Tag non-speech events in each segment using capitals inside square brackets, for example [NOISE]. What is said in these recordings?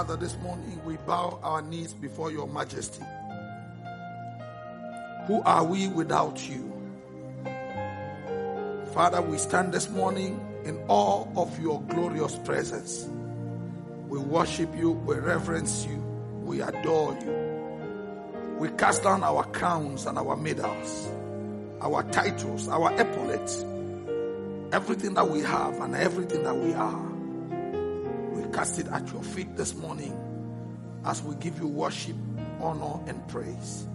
Father, this morning we bow our knees before your majesty. Who are we without you? Father, we stand this morning in awe of your glorious presence. We worship you, we reverence you, we adore you. We cast down our crowns and our medals, our titles, our epaulets, everything that we have and everything that we are. Cast it at your feet this morning as we give you worship, honor, and praise.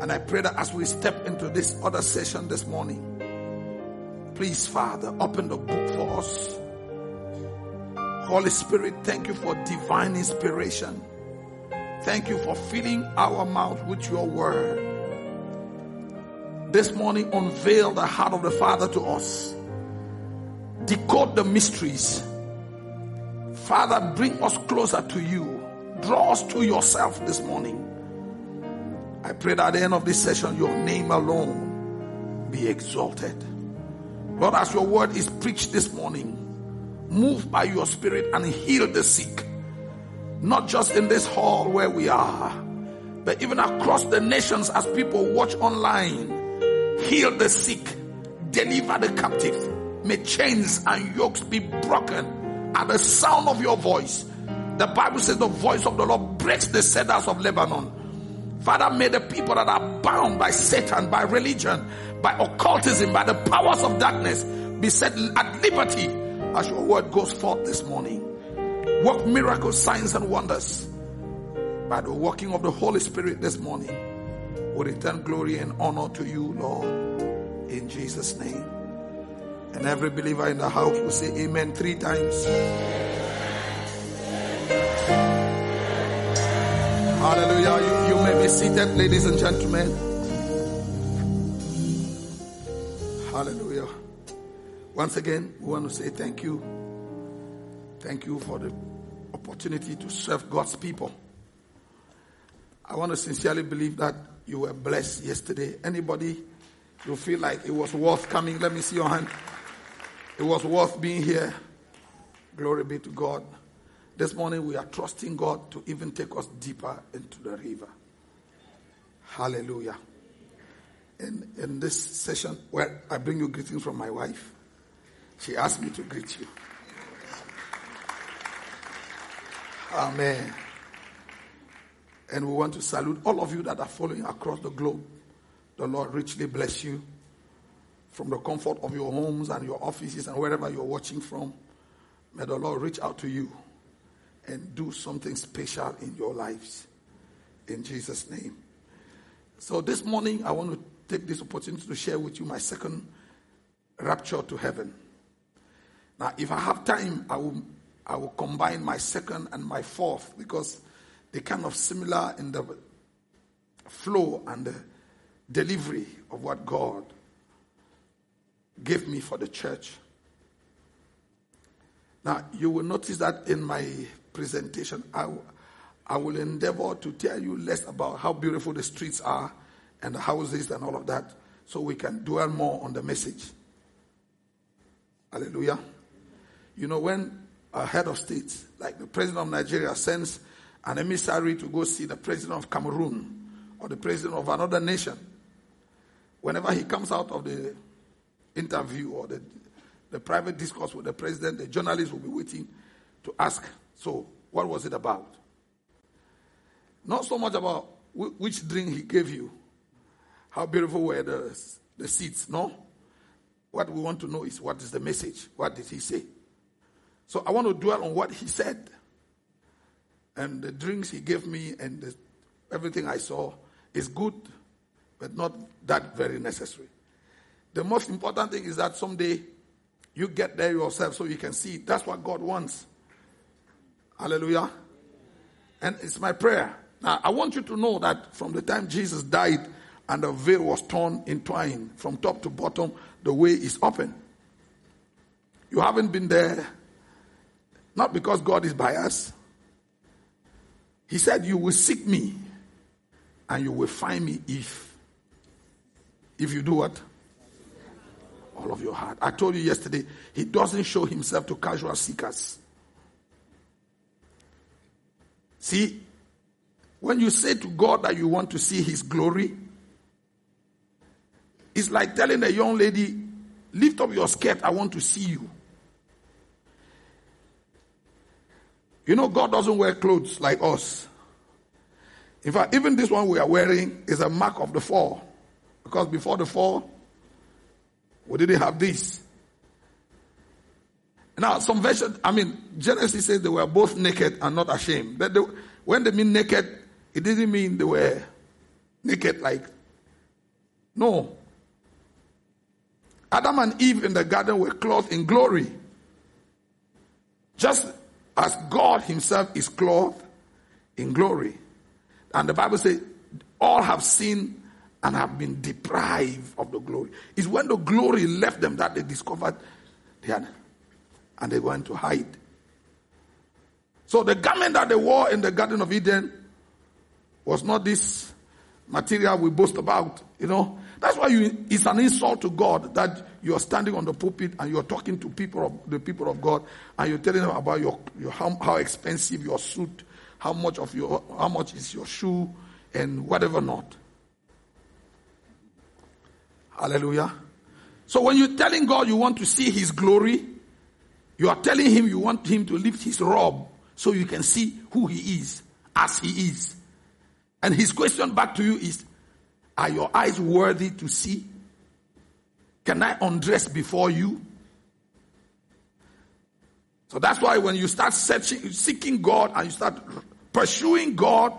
And I pray that as we step into this other session this morning, please, Father, open the book for us. Holy Spirit, thank you for divine inspiration. Thank you for filling our mouth with your word. This morning, unveil the heart of the Father to us. Decode the mysteries. Father, bring us closer to you. Draw us to yourself this morning. I pray that at the end of this session, your name alone be exalted. Lord, as your word is preached this morning, move by your spirit and heal the sick. Not just in this hall where we are, but even across the nations as people watch online. Heal the sick, deliver the captive. May chains and yokes be broken at the sound of your voice. The Bible says the voice of the Lord breaks the cedars of Lebanon. Father, may the people that are bound by Satan, by religion, by occultism, by the powers of darkness be set at liberty as your word goes forth this morning. Work miracles, signs, and wonders by the working of the Holy Spirit this morning. We return glory and honor to you, Lord, in Jesus' name. And every believer in the house will say amen three times. Hallelujah. You, you may be seated, ladies and gentlemen. Hallelujah. Once again, we want to say thank you. Thank you for the opportunity to serve God's people. I want to sincerely believe that you were blessed yesterday. Anybody you feel like it was worth coming? Let me see your hand. It was worth being here. Glory be to God. This morning we are trusting God to even take us deeper into the river. Hallelujah. In, in this session where I bring you greetings from my wife, she asked me to greet you. Amen. And we want to salute all of you that are following across the globe. The Lord richly bless you from the comfort of your homes and your offices and wherever you're watching from. May the Lord reach out to you and do something special in your lives. In Jesus' name. So this morning, I want to take this opportunity to share with you my second rapture to heaven. Now, if I have time, I will, I will combine my second and my fourth because they're kind of similar in the flow and the delivery of what God gave me for the church. Now, you will notice that in my presentation, I, I will endeavor to tell you less about how beautiful the streets are and the houses and all of that so we can dwell more on the message. Hallelujah. You know, when a head of state, like the president of Nigeria, sends an emissary to go see the president of Cameroon or the president of another nation, whenever he comes out of the interview or the, the private discourse with the president, the journalist will be waiting to ask so, what was it about? Not so much about which drink he gave you, how beautiful were the, the seats, no? What we want to know is what is the message? What did he say? So I want to dwell on what he said. And the drinks he gave me and the, everything I saw is good, but not that very necessary. The most important thing is that someday you get there yourself so you can see that's what God wants. Hallelujah. And it's my prayer. Now, I want you to know that from the time Jesus died and the veil was torn in twain from top to bottom, the way is open. You haven't been there, not because God is biased. He said, You will seek me and you will find me if. If you do what? All of your heart. I told you yesterday, he doesn't show himself to casual seekers. See, when you say to God that you want to see His glory, it's like telling a young lady, lift up your skirt, I want to see you. You know, God doesn't wear clothes like us. In fact, even this one we are wearing is a mark of the fall. Because before the fall, we didn't have this. Now, some version, I mean, Genesis says they were both naked and not ashamed. But they, when they mean naked, it didn't mean they were naked like, no. Adam and Eve in the garden were clothed in glory. Just as God himself is clothed in glory. And the Bible says, all have sinned and have been deprived of the glory. It's when the glory left them that they discovered they had, and they went to hide. So the garment that they wore in the Garden of Eden was not this material we boast about, you know. That's why you, it's an insult to God that you're standing on the pulpit and you're talking to people of the people of God and you're telling them about your, your how, how expensive your suit, how much of your how much is your shoe, and whatever not. Hallelujah. So when you're telling God you want to see his glory, you are telling him you want him to lift his robe so you can see who he is as he is. And his question back to you is, are your eyes worthy to see? Can I undress before you? So that's why when you start searching, seeking God and you start pursuing God,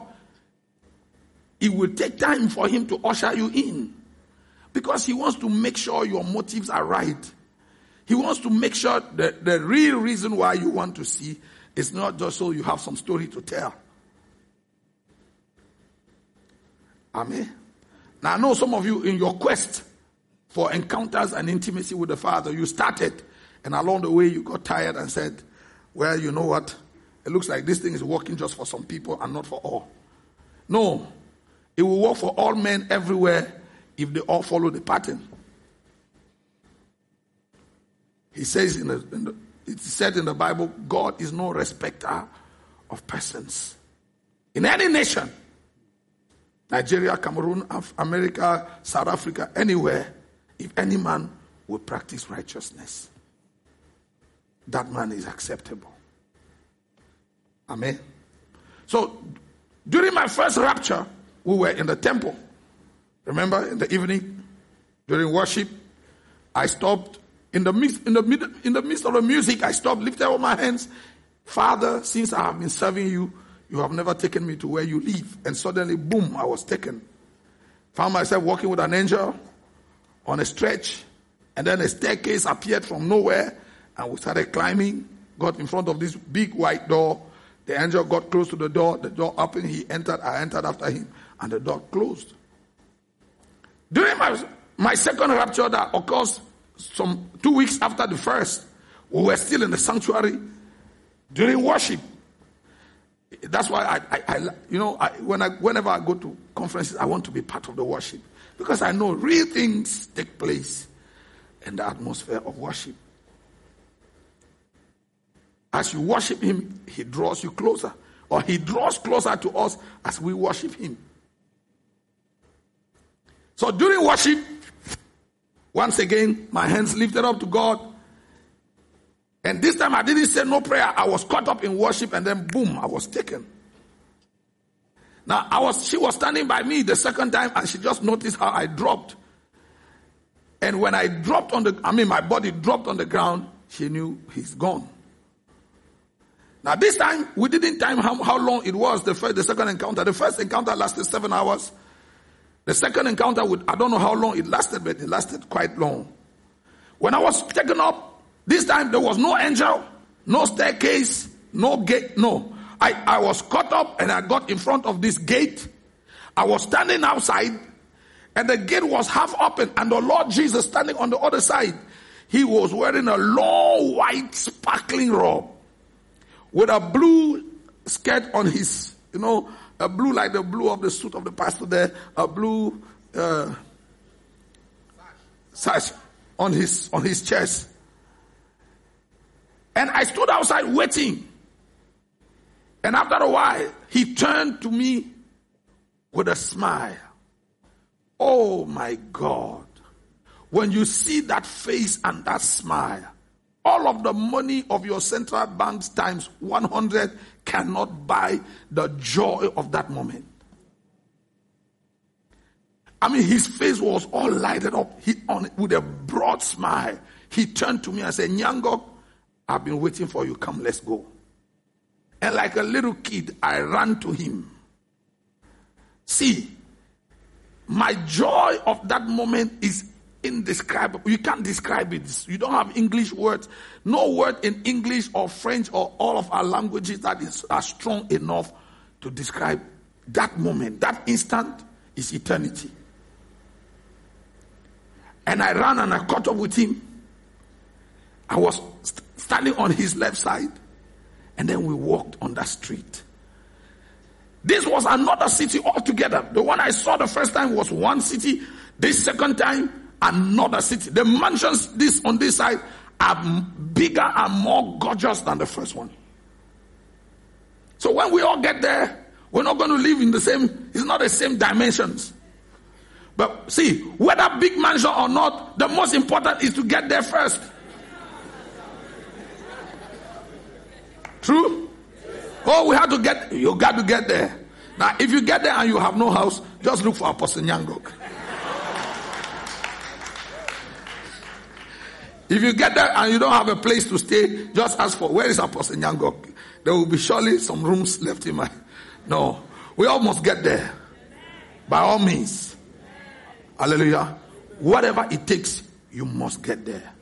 it will take time for Him to usher you in. Because He wants to make sure your motives are right. He wants to make sure that the real reason why you want to see is not just so you have some story to tell. Amen. Now I know some of you in your quest for encounters and intimacy with the Father, you started and along the way you got tired and said, well, you know what? It looks like this thing is working just for some people and not for all. No. It will work for all men everywhere if they all follow the pattern. He says in the, in the it's said in the Bible, God is no respecter of persons. In any nation, Nigeria, Cameroon, America, South Africa, anywhere, if any man will practice righteousness, that man is acceptable. Amen. So, during my first rapture, we were in the temple. Remember, in the evening, during worship, I stopped in the midst, in the, in the midst of the music. I stopped, lifted up my hands. Father, since I have been serving you, you have never taken me to where you live. And suddenly, boom, I was taken. Found myself walking with an angel on a stretch. And then a staircase appeared from nowhere. And we started climbing. Got in front of this big white door. The angel got close to the door. The door opened. He entered. I entered after him. And the door closed. During my, my second rapture that occurs some two weeks after the first, we were still in the sanctuary during worship. That's why I, I, I you know, I, when I, whenever I go to conferences, I want to be part of the worship because I know real things take place in the atmosphere of worship. As you worship Him, He draws you closer, or He draws closer to us as we worship Him. So during worship, once again, my hands lifted up to God. And this time I didn't say no prayer. I was caught up in worship and then boom, I was taken. Now I was, she was standing by me the second time and she just noticed how I dropped. And when I dropped on the, I mean my body dropped on the ground, she knew he's gone. Now this time we didn't time how, how long it was the first, the second encounter. The first encounter lasted seven hours. The second encounter with, I don't know how long it lasted, but it lasted quite long. When I was taken up, this time there was no angel, no staircase, no gate, no. I, I was caught up and I got in front of this gate. I was standing outside and the gate was half open and the Lord Jesus standing on the other side. He was wearing a long white sparkling robe with a blue skirt on his, you know, a blue like the blue of the suit of the pastor there, a blue uh, sash on his on his chest. And I stood outside waiting. And after a while, he turned to me with a smile. Oh my God. When you see that face and that smile, all of the money of your central banks times 100 cannot buy the joy of that moment. I mean, his face was all lighted up he, on, with a broad smile. He turned to me and said, Nyango, I've been waiting for you. Come, let's go. And like a little kid, I ran to him. See, my joy of that moment is indescribable. You can't describe it. You don't have English words. No word in English or French or all of our languages that is are strong enough to describe that moment. That instant is eternity. And I ran and I caught up with him. I was st- standing on his left side. And then we walked on that street. This was another city altogether. The one I saw the first time was one city. This second time, another city. The mansions this on this side are bigger and more gorgeous than the first one. So when we all get there, we're not going to live in the same, it's not the same dimensions. But see, whether big mansion or not, the most important is to get there first. True? Oh, we have to get, you got to get there. Now, if you get there and you have no house, just look for a Apostle Ngnangock. If you get there and you don't have a place to stay, just ask for where is Apostle Ngnangock. There will be surely some rooms left in my. No, we almost get there. By all means. Hallelujah. Whatever it takes, you must get there.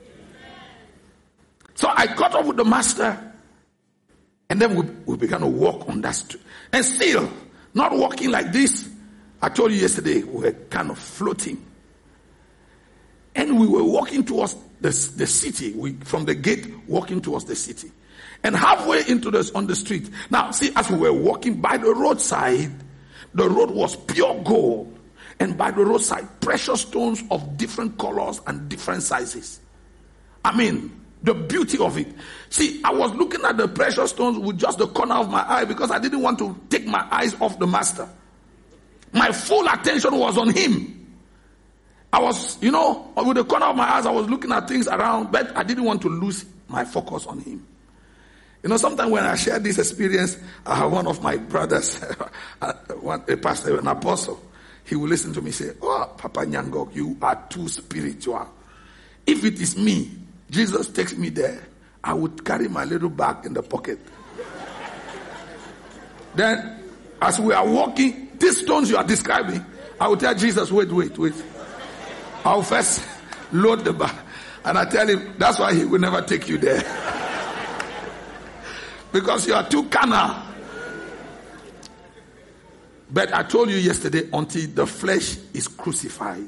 So I caught up with the master and then we, we began to walk on that street. And still, not walking like this. I told you yesterday, we were kind of floating. And we were walking towards the, the city. We, from the gate, walking towards the city. And halfway into this, on the street. Now, see, as we were walking by the roadside, the road was pure gold. And by the roadside, precious stones of different colors and different sizes. I mean, the beauty of it. See, I was looking at the precious stones with just the corner of my eye because I didn't want to take my eyes off the master. My full attention was on him. I was, you know, with the corner of my eyes, I was looking at things around, but I didn't want to lose my focus on him. You know, sometimes when I share this experience, I have one of my brothers, [LAUGHS] uh, a pastor, an apostle, he will listen to me say, Oh, Papa Ngnangock, you are too spiritual. If it is me, Jesus takes me there, I would carry my little bag in the pocket. [LAUGHS] then, as we are walking, these stones you are describing, I will tell Jesus, wait, wait, wait. I'll first load the bag. And I tell him, that's why he will never take you there. [LAUGHS] because you are too carnal. But I told you yesterday, until the flesh is crucified,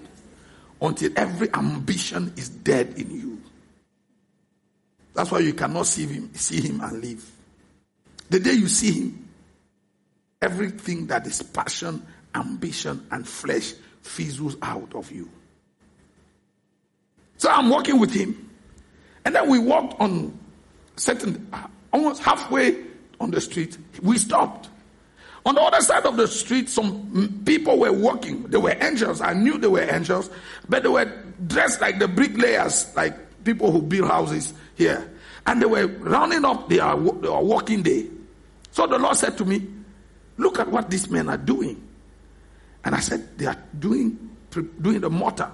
until every ambition is dead in you, that's why you cannot see him, see him and live. The day you see him, everything that is passion, ambition, and flesh fizzles out of you. So I'm walking with him. And then we walked on certain, uh, almost halfway on the street. We stopped. On the other side of the street, some people were walking. They were angels. I knew they were angels, but they were dressed like the bricklayers, like people who build houses here. And they were rounding up their, their working day. So the Lord said to me, Look at what these men are doing. And I said, They are doing, doing the mortar.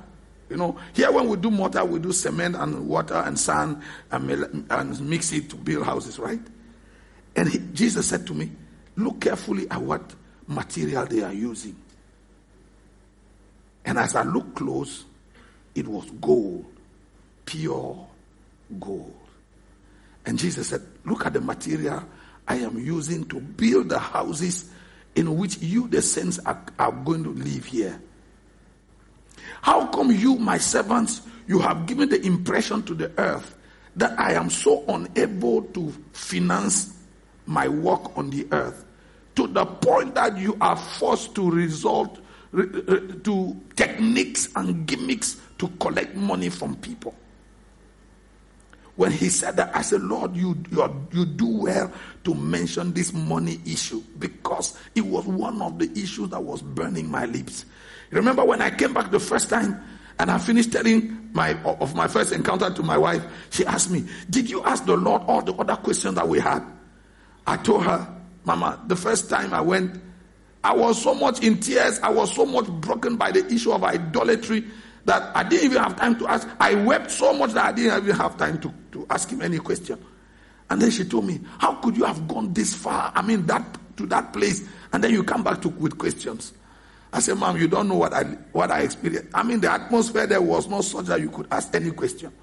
You know, here when we do mortar, we do cement and water and sand and, and mix it to build houses, right? And he, Jesus said to me, Look carefully at what material they are using. And as I looked close, it was gold, pure gold. And Jesus said, Look at the material I am using to build the houses in which you, the saints, are, are going to live here. How come you, my servants, you have given the impression to the earth that I am so unable to finance my work on the earth to the point that you are forced to resort to techniques and gimmicks to collect money from people? when he said that, I said, Lord, you, you, you do well to mention this money issue because it was one of the issues that was burning my lips. Remember when I came back the first time and I finished telling my of my first encounter to my wife, she asked me, Did you ask the Lord all the other questions that we had? I told her, Mama, the first time I went, I was so much in tears, I was so much broken by the issue of idolatry that I didn't even have time to ask. I wept so much that I didn't even have time to, to ask him any question. And then she told me, How could you have gone this far? I mean, that to that place, and then you come back to with questions. I said, Mom, you don't know what I what I experienced. I mean, the atmosphere there was not such that you could ask any question.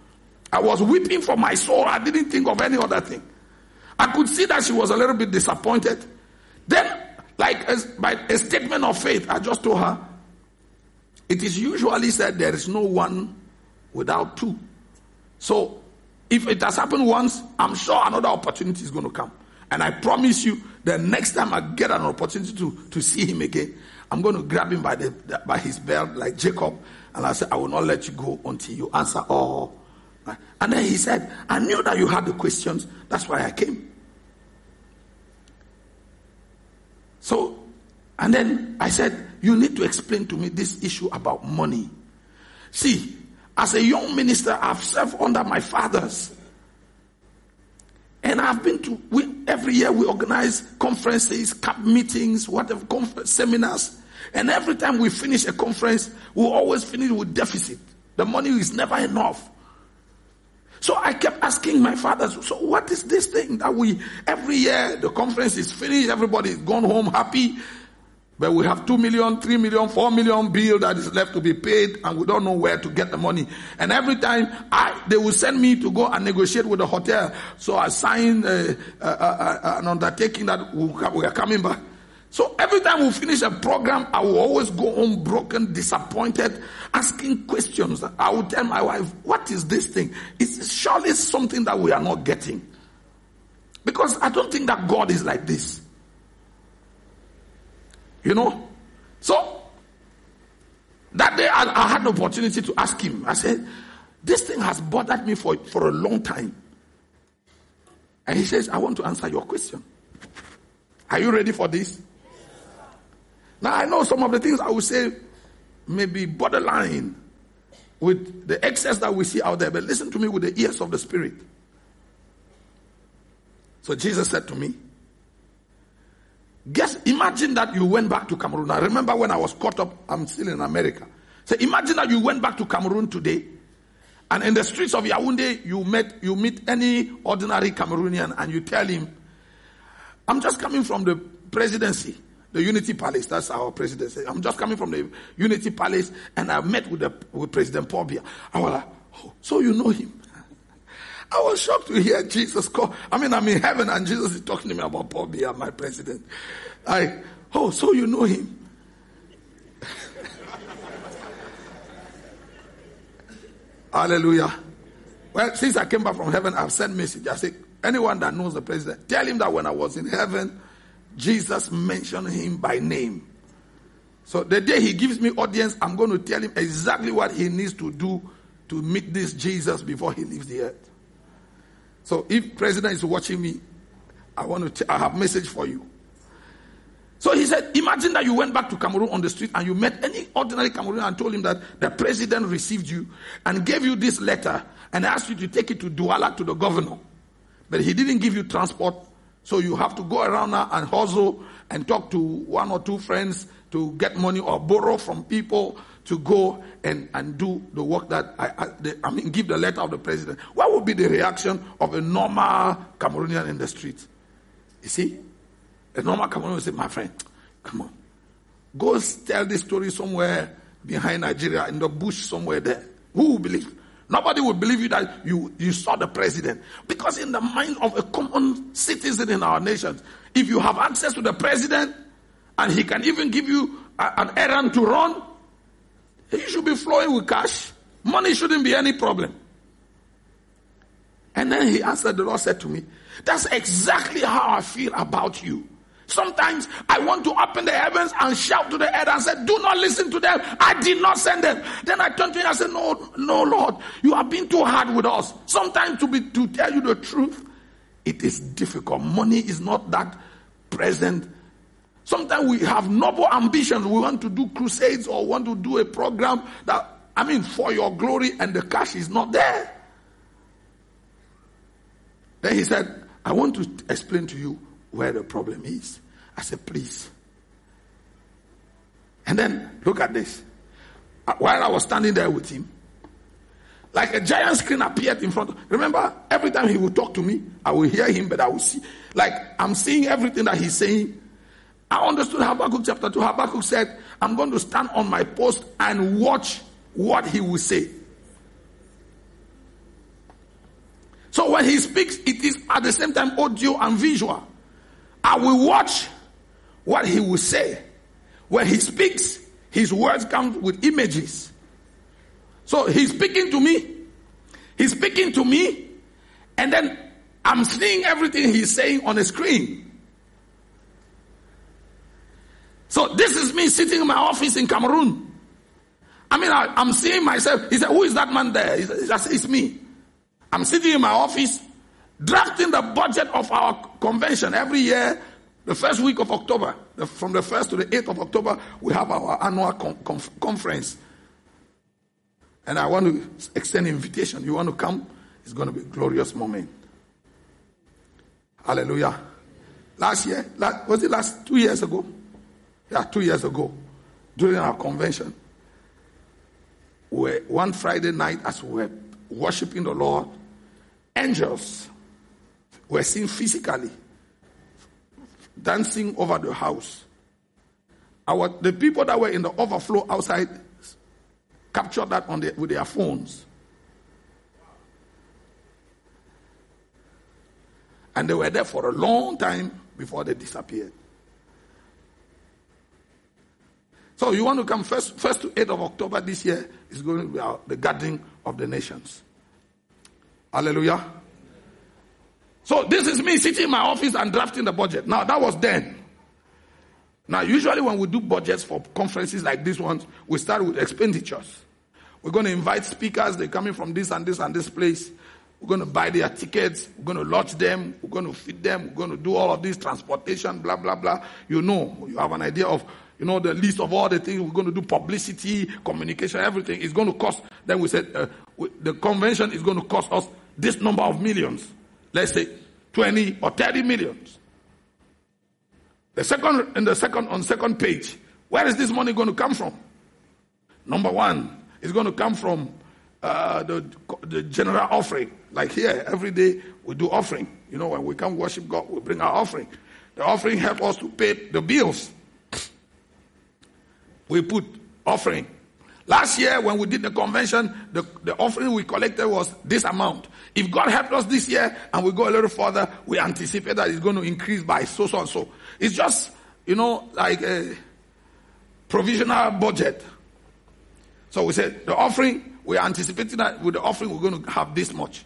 I was weeping for my soul. I didn't think of any other thing. I could see that she was a little bit disappointed. Then, like as, by a statement of faith, I just told her, it is usually said there is no one without two. So, if it has happened once, I'm sure another opportunity is going to come. And I promise you, the next time I get an opportunity to, to see him again, I'm going to grab him by, the, by his belt like Jacob. And I said, I will not let you go until you answer all. And then he said, I knew that you had the questions. That's why I came. So, and then I said, You need to explain to me this issue about money. See, as a young minister, I've served under my fathers. And I've been to, we, every year we organize conferences, camp meetings, whatever, conference, seminars. And every time we finish a conference, we always finish with deficit. The money is never enough. So I kept asking my father, so what is this thing that we, every year the conference is finished, everybody is gone home happy, but we have 2 million, 3 million, 4 million bill that is left to be paid and we don't know where to get the money. And every time I, they will send me to go and negotiate with the hotel. So I sign uh, uh, uh, an undertaking that we are coming back. So every time we finish a program, I will always go home broken, disappointed, asking questions. I will tell my wife, what is this thing? It's surely something that we are not getting. Because I don't think that God is like this. You know? So, that day I, I had the opportunity to ask him. I said, this thing has bothered me for, for a long time. And he says, I want to answer your question. Are you ready for this? Now, I know some of the things I will say may be borderline with the excess that we see out there, but listen to me with the ears of the Spirit. So Jesus said to me, Guess, imagine that you went back to Cameroon. I remember when I was caught up, I'm still in America. So imagine that you went back to Cameroon today, and in the streets of Yaoundé, you met, you meet any ordinary Cameroonian, and you tell him, I'm just coming from the presidency the Unity Palace. That's our president. I'm just coming from the Unity Palace, and I met with the with President Paul Biya. I was like, oh, so you know him? [LAUGHS] I was shocked to hear Jesus call. I mean, I'm in heaven, and Jesus is talking to me about Paul Biya, my president. I, oh, so you know him? [LAUGHS] Hallelujah. Well, since I came back from heaven, I've sent message. I say, anyone that knows the president, tell him that when I was in heaven, Jesus mentioned him by name. So the day he gives me audience, I'm going to tell him exactly what he needs to do to meet this Jesus before he leaves the earth. So if president is watching me, I want to. T- I have message for you. So he said, imagine that you went back to Cameroon on the street and you met any ordinary Cameroonian and told him that the president received you and gave you this letter and asked you to take it to Douala to the governor. But he didn't give you transport so you have to go around now and hustle and talk to one or two friends to get money or borrow from people to go and, and do the work that I, I, the, I mean, give the letter of the president. What would be the reaction of a normal Cameroonian in the street? You see? A normal Cameroonian will say, My friend, come on. Go tell this story somewhere behind Nigeria in the bush somewhere there. Who will believe? Nobody will believe you that you, you saw the president. Because in the mind of a common citizen in our nation, if you have access to the president and he can even give you a, an errand to run, he should be flowing with cash. Money shouldn't be any problem. And then he answered, the Lord said to me, That's exactly how I feel about you. Sometimes I want to open the heavens and shout to the earth and say, do not listen to them. I did not send them. Then I turn to him and say, no, no, Lord, you have been too hard with us. Sometimes to be, to tell you the truth, it is difficult. Money is not that present. Sometimes we have noble ambitions. We want to do crusades or want to do a program that, I mean, for your glory and the cash is not there. Then he said, I want to explain to you where the problem is. I said, please. And then look at this. Uh, while I was standing there with him, like a giant screen appeared in front remember every time he would talk to me i will hear him but i will see like i'm seeing everything that he's saying i understood habakkuk chapter 2 habakkuk said i'm going to stand on my post and watch what he will say so when he speaks it is at the same time audio and visual I will watch what he will say. When he speaks, his words come with images. So he's speaking to me. He's speaking to me, and then I'm seeing everything he's saying on the screen. So this is me sitting in my office in Cameroon. I mean, I, am seeing myself. He said, Who is that man there? He said, It's me. I'm sitting in my office drafting the budget of our convention every year. The first week of October, the, from the 1st to the 8th of October, we have our annual conference. And I want to extend invitation. You want to come? It's going to be a glorious moment. Hallelujah. Last year, last, was it last two years ago? Yeah, two years ago, during our convention, we one Friday night as we were worshiping the Lord, angels were seen physically dancing over the house. Our, the people that were in the overflow outside captured that on the, with their phones. And they were there for a long time before they disappeared. So you want to come first, first to 8th of October this year is going to be our, the gathering of the nations. Hallelujah. So this is me sitting in my office and drafting the budget. Now that was then. Now usually when we do budgets for conferences like this ones, we start with expenditures. We're going to invite speakers. They're coming from this and this and this place. We're going to buy their tickets. We're going to lodge them. We're going to feed them. We're going to do all of this transportation, blah, blah, blah. You know, you have an idea of, you know, the list of all the things. We're going to do publicity, communication, everything. It's going to cost. Then we said, uh, the convention is going to cost us this number of millions. Let's say 20 or 30 millions. The second, in the second, on second page, where is this money going to come from? Number one, it's going to come from uh, the, the general offering. Like here, every day we do offering. You know, when we come worship God, we bring our offering. The offering help us to pay the bills. We put offering Last year, when we did the convention, the, the offering we collected was this amount. If God helped us this year and we go a little further, we anticipate that it's going to increase by so, so, and so. It's just, you know, like a provisional budget. So we said the offering, we are anticipating that with the offering, we're going to have this much.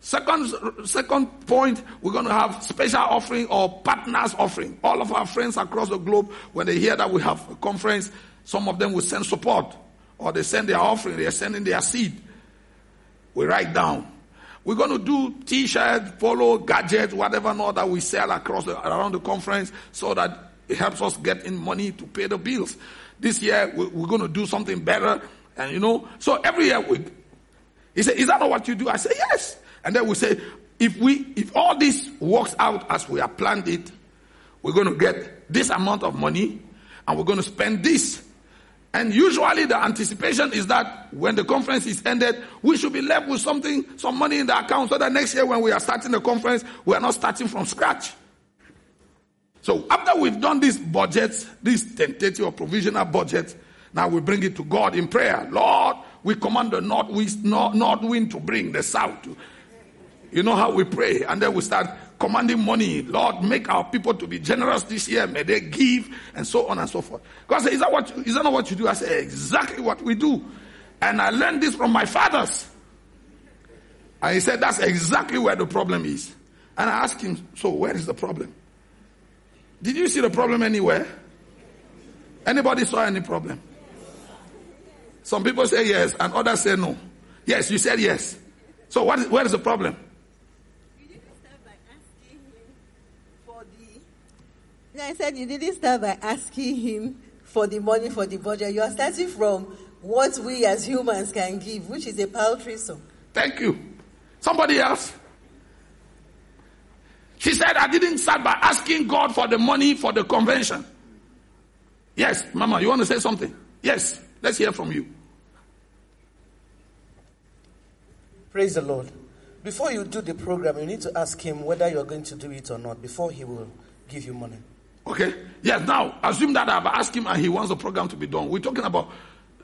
Second, second point, we're going to have special offering or partners offering. All of our friends across the globe, when they hear that we have a conference, some of them will send support or they send their offering, they're sending their seed. We write down. We're going to do t-shirts, polo, gadgets, whatever not that we sell across the, around the conference so that it helps us get in money to pay the bills. This year we're going to do something better, and you know, so every year we. He said, "Is that not what you do?" I say, "Yes." And then we say, "If we, if all this works out as we have planned it, we're going to get this amount of money, and we're going to spend this." And usually the anticipation is that when the conference is ended, we should be left with something, some money in the account so that next year when we are starting the conference, we are not starting from scratch. So after we've done this budget, this tentative or provisional budget, now we bring it to God in prayer. Lord, we command the north, north, north wind to bring the south. You know how we pray. And then we start commanding money. Lord, make our people to be generous this year. May they give and so on and so forth. God said, is that what, is that not what you do? I said, exactly what we do. And I learned this from my fathers. And he said, that's exactly where the problem is. And I asked him, so where is the problem? Did you see the problem anywhere? Anybody saw any problem? Some people say yes, and others say no. Yes, you said yes. So what is, where is the problem? I said you didn't start by asking him for the money for the budget. You are starting from what we as humans can give, which is a paltry sum. Thank you. Somebody else? She said, I didn't start by asking God for the money for the convention. Yes, Mama, you want to say something? Yes, let's hear from you. Praise the Lord. Before you do the program, you need to ask him whether you're going to do it or not before he will give you money. Okay? Yes, now assume that I've asked him and he wants the program to be done. We're talking about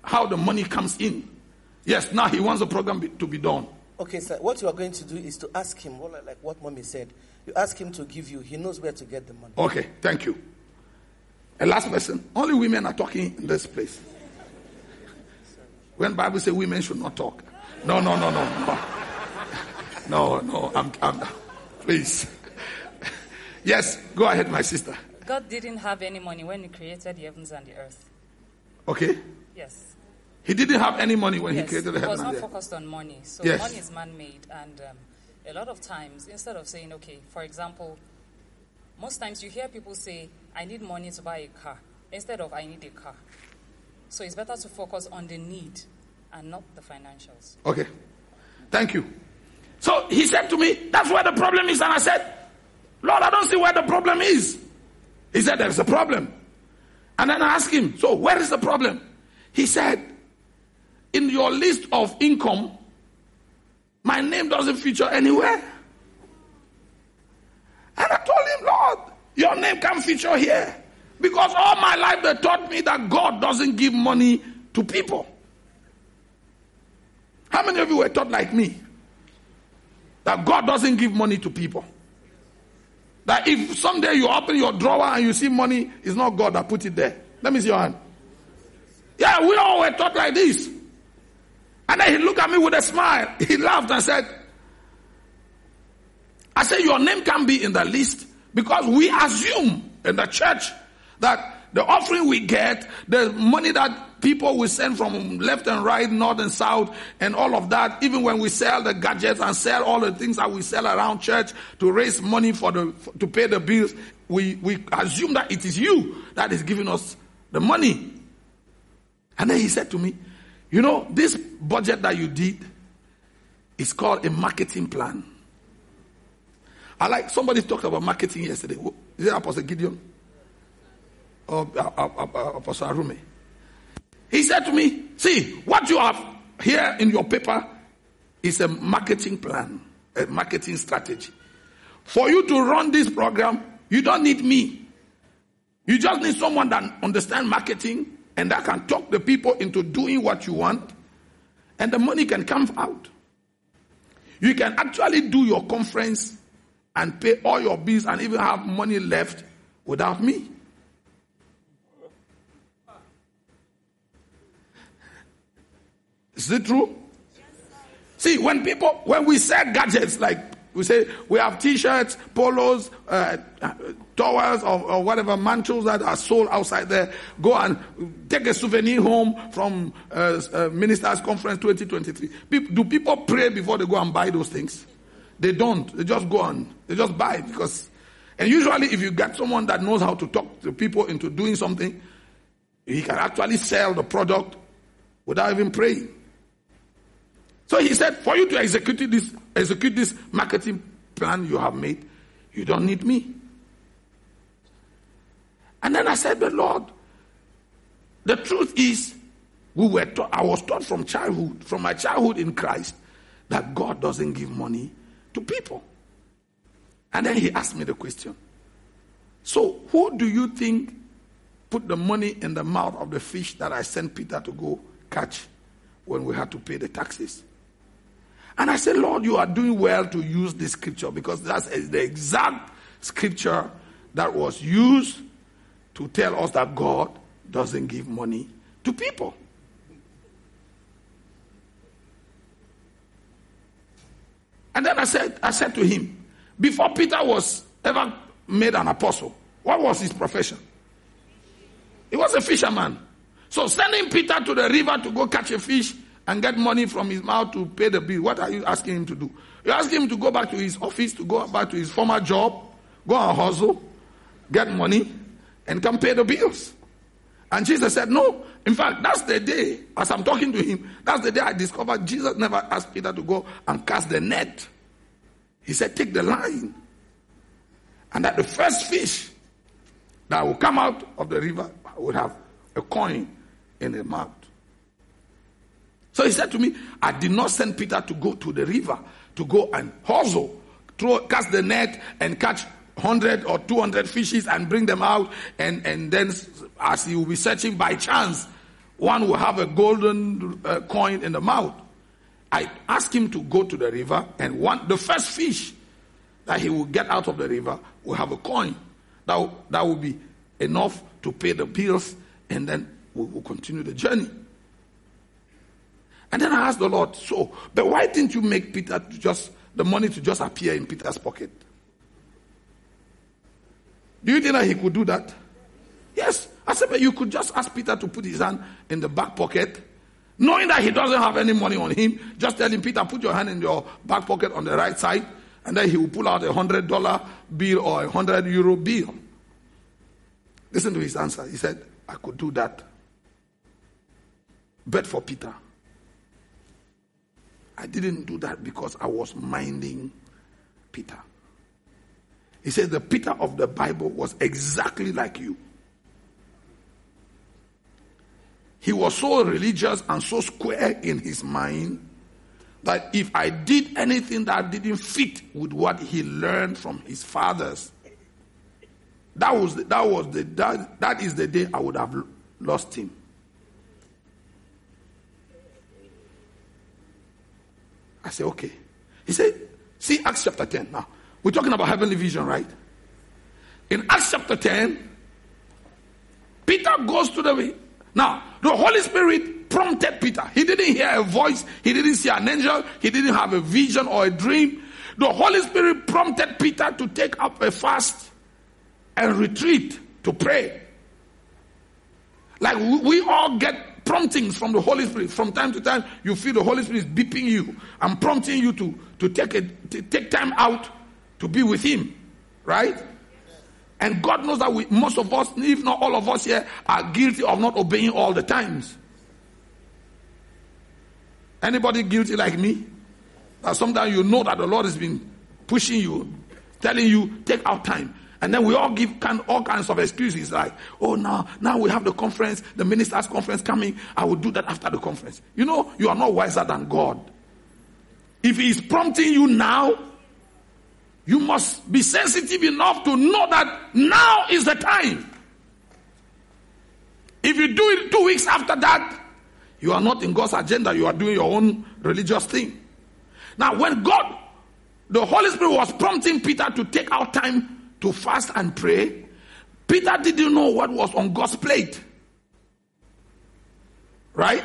how the money comes in. Yes, now he wants the program be, to be done. Okay, sir. What you are going to do is to ask him, like what mommy said. You ask him to give you. He knows where to get the money. Okay, thank you. A last person. Only women are talking in this place. When Bible say women should not talk. No, no, no, no, no. No, no, I'm, I'm please. [LAUGHS] Yes, go ahead, my sister. God didn't have any money when He created the heavens and the earth. Okay. Yes. He didn't have any money when yes. he created the heavens and the earth. He was not focused on money. So yes. money is man-made, and um, a lot of times, instead of saying, okay, for example, most times you hear people say, "I need money to buy a car," instead of "I need a car." So it's better to focus on the need and not the financials. Okay. Thank you. So he said to me, That's where the problem is. And I said, Lord, I don't see where the problem is. He said, There's a problem. And then I asked him, So where is the problem? He said, In your list of income, my name doesn't feature anywhere. And I told him, Lord, your name can feature here. Because all my life they taught me that God doesn't give money to people. How many of you were taught like me? That God doesn't give money to people. That if someday you open your drawer and you see money, it's not God that put it there. Let me see your hand. Yeah, we all were taught like this. And then he looked at me with a smile. [LAUGHS] He laughed and said, I said, Your name can be in the list because we assume in the church that the offering we get, the money that people will send from left and right, north and south, and all of that, even when we sell the gadgets and sell all the things that we sell around church to raise money for the to pay the bills, we, we assume that it is you that is giving us the money. And then he said to me, You know, this budget that you did is called a marketing plan. I like somebody talked about marketing yesterday. Is it Apostle Gideon? Or uh, uh, uh, Apostle Arumi? He said to me, See, what you have here in your paper is a marketing plan, a marketing strategy. For you to run this program, you don't need me. You just need someone that understands marketing and that can talk the people into doing what you want, and the money can come out. You can actually do your conference and pay all your bills and even have money left without me. Is it true? See, when people, when we sell gadgets, like we say we have t-shirts, polos, uh, towels, or, or, whatever mantles that are sold outside there. Go and take a souvenir home from uh, uh, Ministers Conference 2023. do people pray before they go and buy those things? They don't. They just go on. They just buy because. And usually, if you get someone that knows how to talk to people into doing something, he can actually sell the product without even praying. So he said, for you to execute this, execute this marketing plan you have made, you don't need me. And then I said, but Lord, the truth is, we were taught, I was taught from childhood, from my childhood in Christ, that God doesn't give money to people. And then he asked me the question. So who do you think put the money in the mouth of the fish that I sent Peter to go catch when we had to pay the taxes? And I said, Lord, you are doing well to use this scripture because that's the exact scripture that was used to tell us that God doesn't give money to people. And then I said, I said to him, before Peter was ever made an apostle, What was his profession? He was a fisherman. So sending Peter to the river to go catch a fish and get money from his mouth to pay the bill, what are you asking him to do? You're asking him to go back to his office, to go back to his former job, go and hustle, get money, and come pay the bills. And Jesus said, No. In fact, that's the day, as I'm talking to him, that's the day I discovered Jesus never asked Peter to go and cast the net. He said, Take the line. And that the first fish that will come out of the river would have a coin in the mouth. So he said to me, I did not send Peter to go to the river to go and hustle, throw, cast the net and catch 100 or 200 fishes and bring them out. And, and then, as he will be searching by chance, one will have a golden uh, coin in the mouth. I asked him to go to the river, and one, the first fish that he will get out of the river will have a coin. That that will be enough to pay the bills, and then we will continue the journey. And then I asked the Lord, so, but why didn't you make Peter just, the money to just appear in Peter's pocket? Do you think that he could do that? Yes. I said, but you could just ask Peter to put his hand in the back pocket, knowing that he doesn't have any money on him. Just tell him, Peter, put your hand in your back pocket on the right side, and then he will pull out a hundred dollar bill or a hundred euro bill. Listen to his answer. He said, I could do that. But for Peter, I didn't do that because I was minding Peter. He said, The Peter of the Bible was exactly like you. He was so religious and so square in his mind that if I did anything that didn't fit with what he learned from his fathers, that was the, that was the that, that is the day I would have lost him. I said, okay. He said, see Acts chapter 10 now. We're talking about heavenly vision, right? In Acts chapter 10, Peter goes to the. Now, the Holy Spirit prompted Peter. He didn't hear a voice, he didn't see an angel, he didn't have a vision or a dream. The Holy Spirit prompted Peter to take up a fast and retreat to pray. Like we all get promptings from the Holy Spirit. From time to time, you feel the Holy Spirit is beeping you and prompting you to, to, take, a, take time out to be with Him. Right? And God knows that we, most of us, if not all of us here, are guilty of not obeying all the times. Anybody guilty like me? That sometimes you know that the Lord has been pushing you, telling you, take out time. And then we all give all kinds of excuses like, oh, now, now we have the conference, the ministers' conference coming. I will do that after the conference. You know, you are not wiser than God. If He is prompting you now, you must be sensitive enough to know that now is the time. If you do it two weeks after that, you are not in God's agenda. You are doing your own religious thing. Now, when God, the Holy Spirit was prompting Peter to take out time to fast and pray, Peter didn't know what was on God's plate. Right?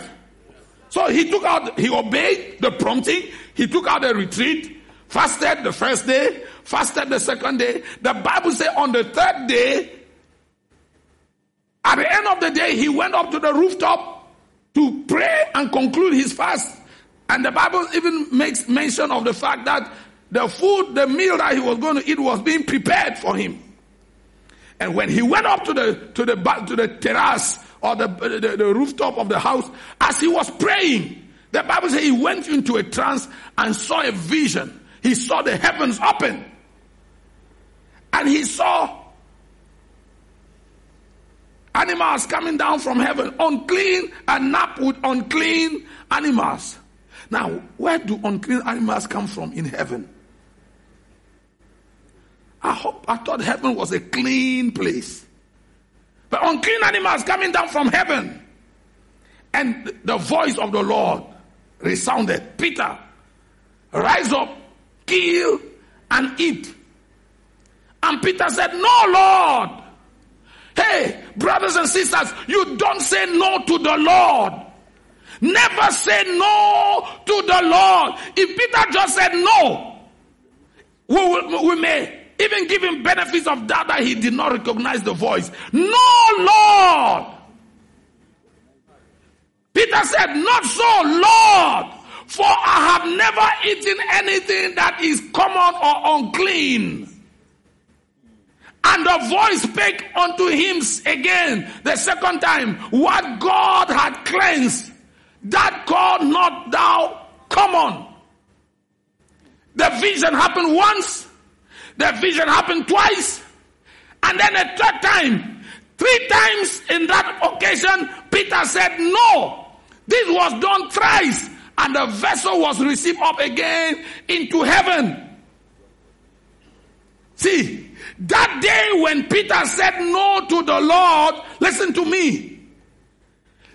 So he took out, he obeyed the prompting, he took out a retreat, fasted the first day, fasted the second day. The Bible says on the third day, at the end of the day, he went up to the rooftop to pray and conclude his fast. And the Bible even makes mention of the fact that the food, the meal that he was going to eat was being prepared for him. And when he went up to the, to the, to the terrace or the, the, the rooftop of the house, as he was praying, the Bible says he went into a trance and saw a vision. He saw the heavens open. And he saw animals coming down from heaven, unclean and nap with unclean animals. Now, where do unclean animals come from in heaven? I hope I thought heaven was a clean place. But unclean animals coming down from heaven. And the voice of the Lord resounded Peter, rise up, kill, and eat. And Peter said, No, Lord. Hey, brothers and sisters, you don't say no to the Lord. Never say no to the Lord. If Peter just said no, we, will, we may even giving benefits of doubt that he did not recognize the voice. No, Lord. Peter said, Not so, Lord. For I have never eaten anything that is common or unclean. And the voice spake unto him again the second time, What God had cleansed, that call not thou common. The vision happened once, the vision happened twice, and then a third time. Three times in that occasion, Peter said, No, this was done thrice, and the vessel was received up again into heaven. See, that day when Peter said no to the Lord, listen to me.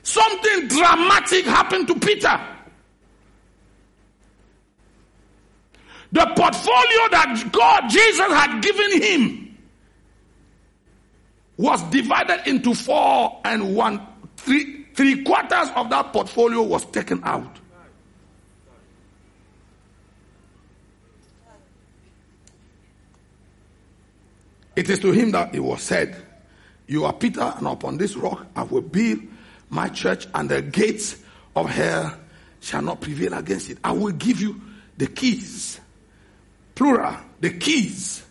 Something dramatic happened to Peter. The portfolio that God, Jesus had given him was divided into four and one, three, three quarters of that portfolio was taken out. It is to him that it was said, You are Peter, and upon this rock I will build my church, and the gates of hell shall not prevail against it. I will give you the keys. Plural, the keys.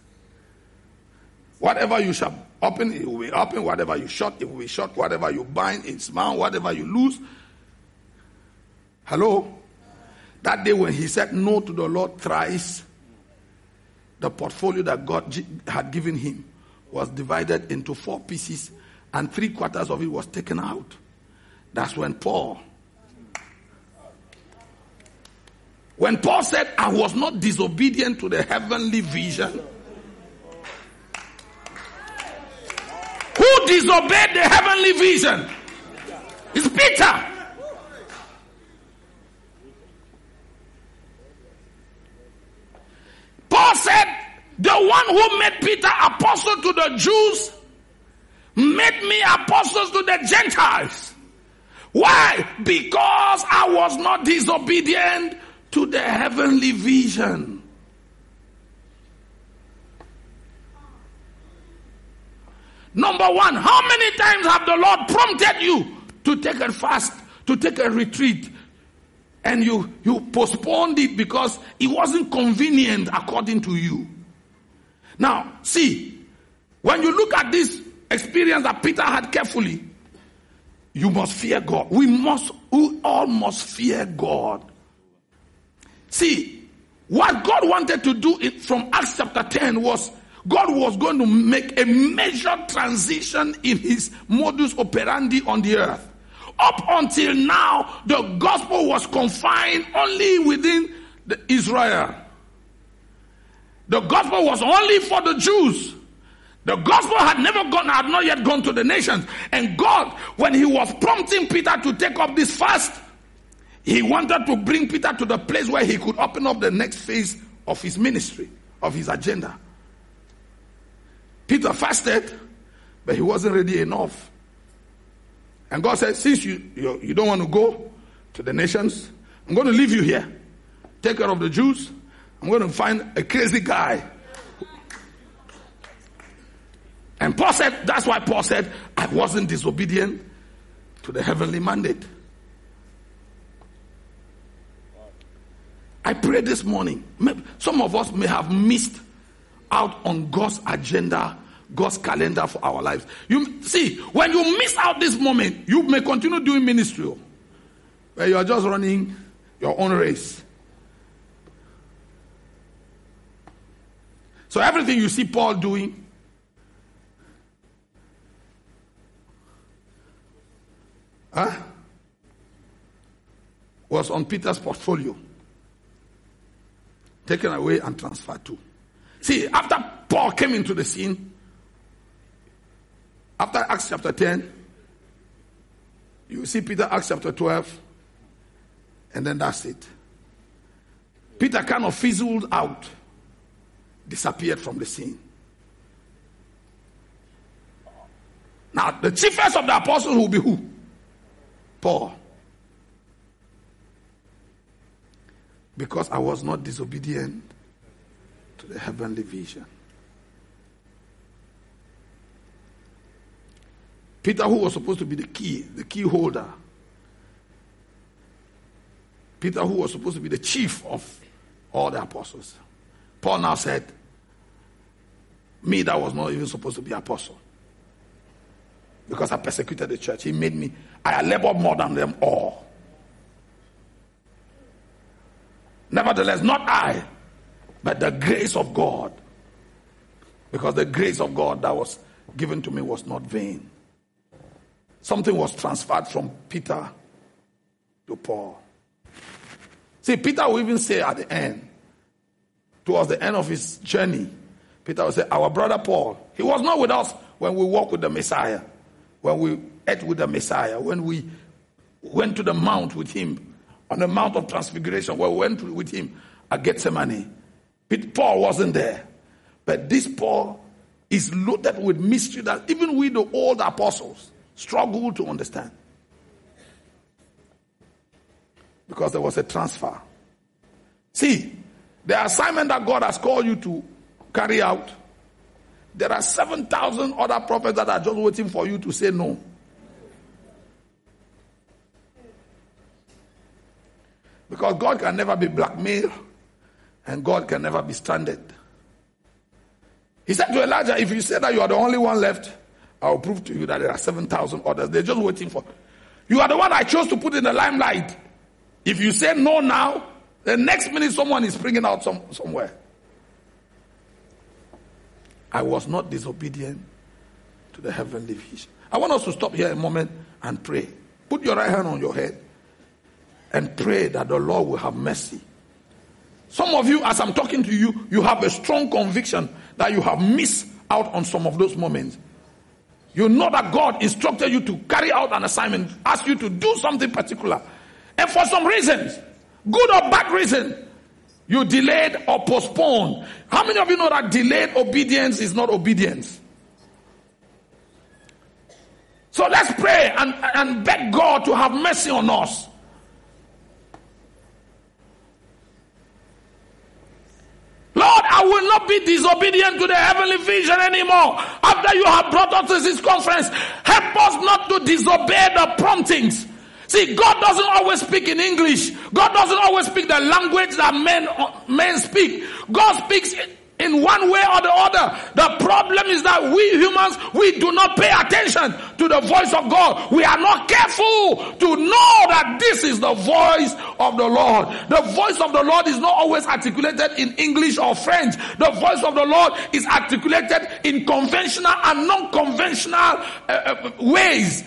Whatever you shall open, it will be open. Whatever you shut, it will be shut. Whatever you bind, it's bound. Whatever you lose. Hello? That day when he said no to the Lord thrice, the portfolio that God had given him was divided into four pieces and three quarters of it was taken out. That's when Paul, when Paul said, I was not disobedient to the heavenly vision. Who disobeyed the heavenly vision? It's Peter. Paul said, the one who made Peter apostle to the Jews made me apostles to the Gentiles. Why? Because I was not disobedient to the heavenly vision. Number one, how many times have the Lord prompted you to take a fast, to take a retreat, and you, you postponed it because it wasn't convenient according to you. Now, see, when you look at this experience that Peter had carefully, you must fear God. We must, we all must fear God. See, what God wanted to do from Acts chapter 10 was God was going to make a major transition in his modus operandi on the earth. Up until now, the gospel was confined only within the Israel. The gospel was only for the Jews. The gospel had never gone, had not yet gone to the nations. And God, when he was prompting Peter to take up this fast, he wanted to bring Peter to the place where he could open up the next phase of his ministry, of his agenda. Peter fasted, but he wasn't ready enough. And God said, since you, you, you don't want to go to the nations, I'm going to leave you here. Take care of the Jews. I'm going to find a crazy guy. And Paul said, that's why Paul said, I wasn't disobedient to the heavenly mandate. I pray this morning, some of us may have missed out on God's agenda God's calendar for our lives. You see, when you miss out this moment, you may continue doing ministry oh, where you are just running your own race. So everything you see Paul doing, huh, was on Peter's portfolio, taken away and transferred to. See, after Paul came into the scene, after Acts chapter 10, you see Peter, Acts chapter 12, and then that's it. Peter kind of fizzled out, disappeared from the scene. Now, the chiefest of the apostles will be who? Paul. because I was not disobedient to the heavenly vision. Peter, who was supposed to be the key, the key holder, Peter, who was supposed to be the chief of all the apostles, Paul now said, Me that was not even supposed to be apostle because I persecuted the church. He made me, I labored more than them all. Nevertheless, not I, but the grace of God. Because the grace of God that was given to me was not vain. Something was transferred from Peter to Paul. See, Peter will even say at the end, towards the end of his journey, Peter will say, Our brother Paul, he was not with us when we walked with the Messiah, when we ate with the Messiah, when we went to the mount with him, on the Mount of Transfiguration, where we went with him at Gethsemane. Paul wasn't there. But this Paul is loaded with mystery that even we, the old apostles, struggle to understand. Because there was a transfer. See, the assignment that God has called you to carry out, there are 7,000 other prophets that are just waiting for you to say no. Because God can never be blackmailed and God can never be stranded. He said to Elijah, If you say that you are the only one left, I'll prove to you that there are 7,000 others. They're just waiting for you. are the one I chose to put in the limelight. If you say no now, the next minute someone is springing out some, somewhere. I was not disobedient to the heavenly vision. I want us to stop here a moment and pray. Put your right hand on your head and pray that the Lord will have mercy. Some of you, as I'm talking to you, you have a strong conviction that you have missed out on some of those moments. You know that God instructed you to carry out an assignment, asked you to do something particular. And for some reasons, good or bad reason, you delayed or postponed. How many of you know that delayed obedience is not obedience? So let's pray and, and beg God to have mercy on us. Lord, I will not be disobedient to the heavenly vision anymore. After you have brought us to this conference, help us not to disobey the promptings. See, God doesn't always speak in English. God doesn't always speak the language that men, men speak. God speaks in one way or the other. The problem is that we humans, we do not pay attention to the voice of God. We are not careful to know that this is the voice of the Lord. The voice of the Lord is not always articulated in English or French. The voice of the Lord is articulated in conventional and non-conventional uh, uh, ways.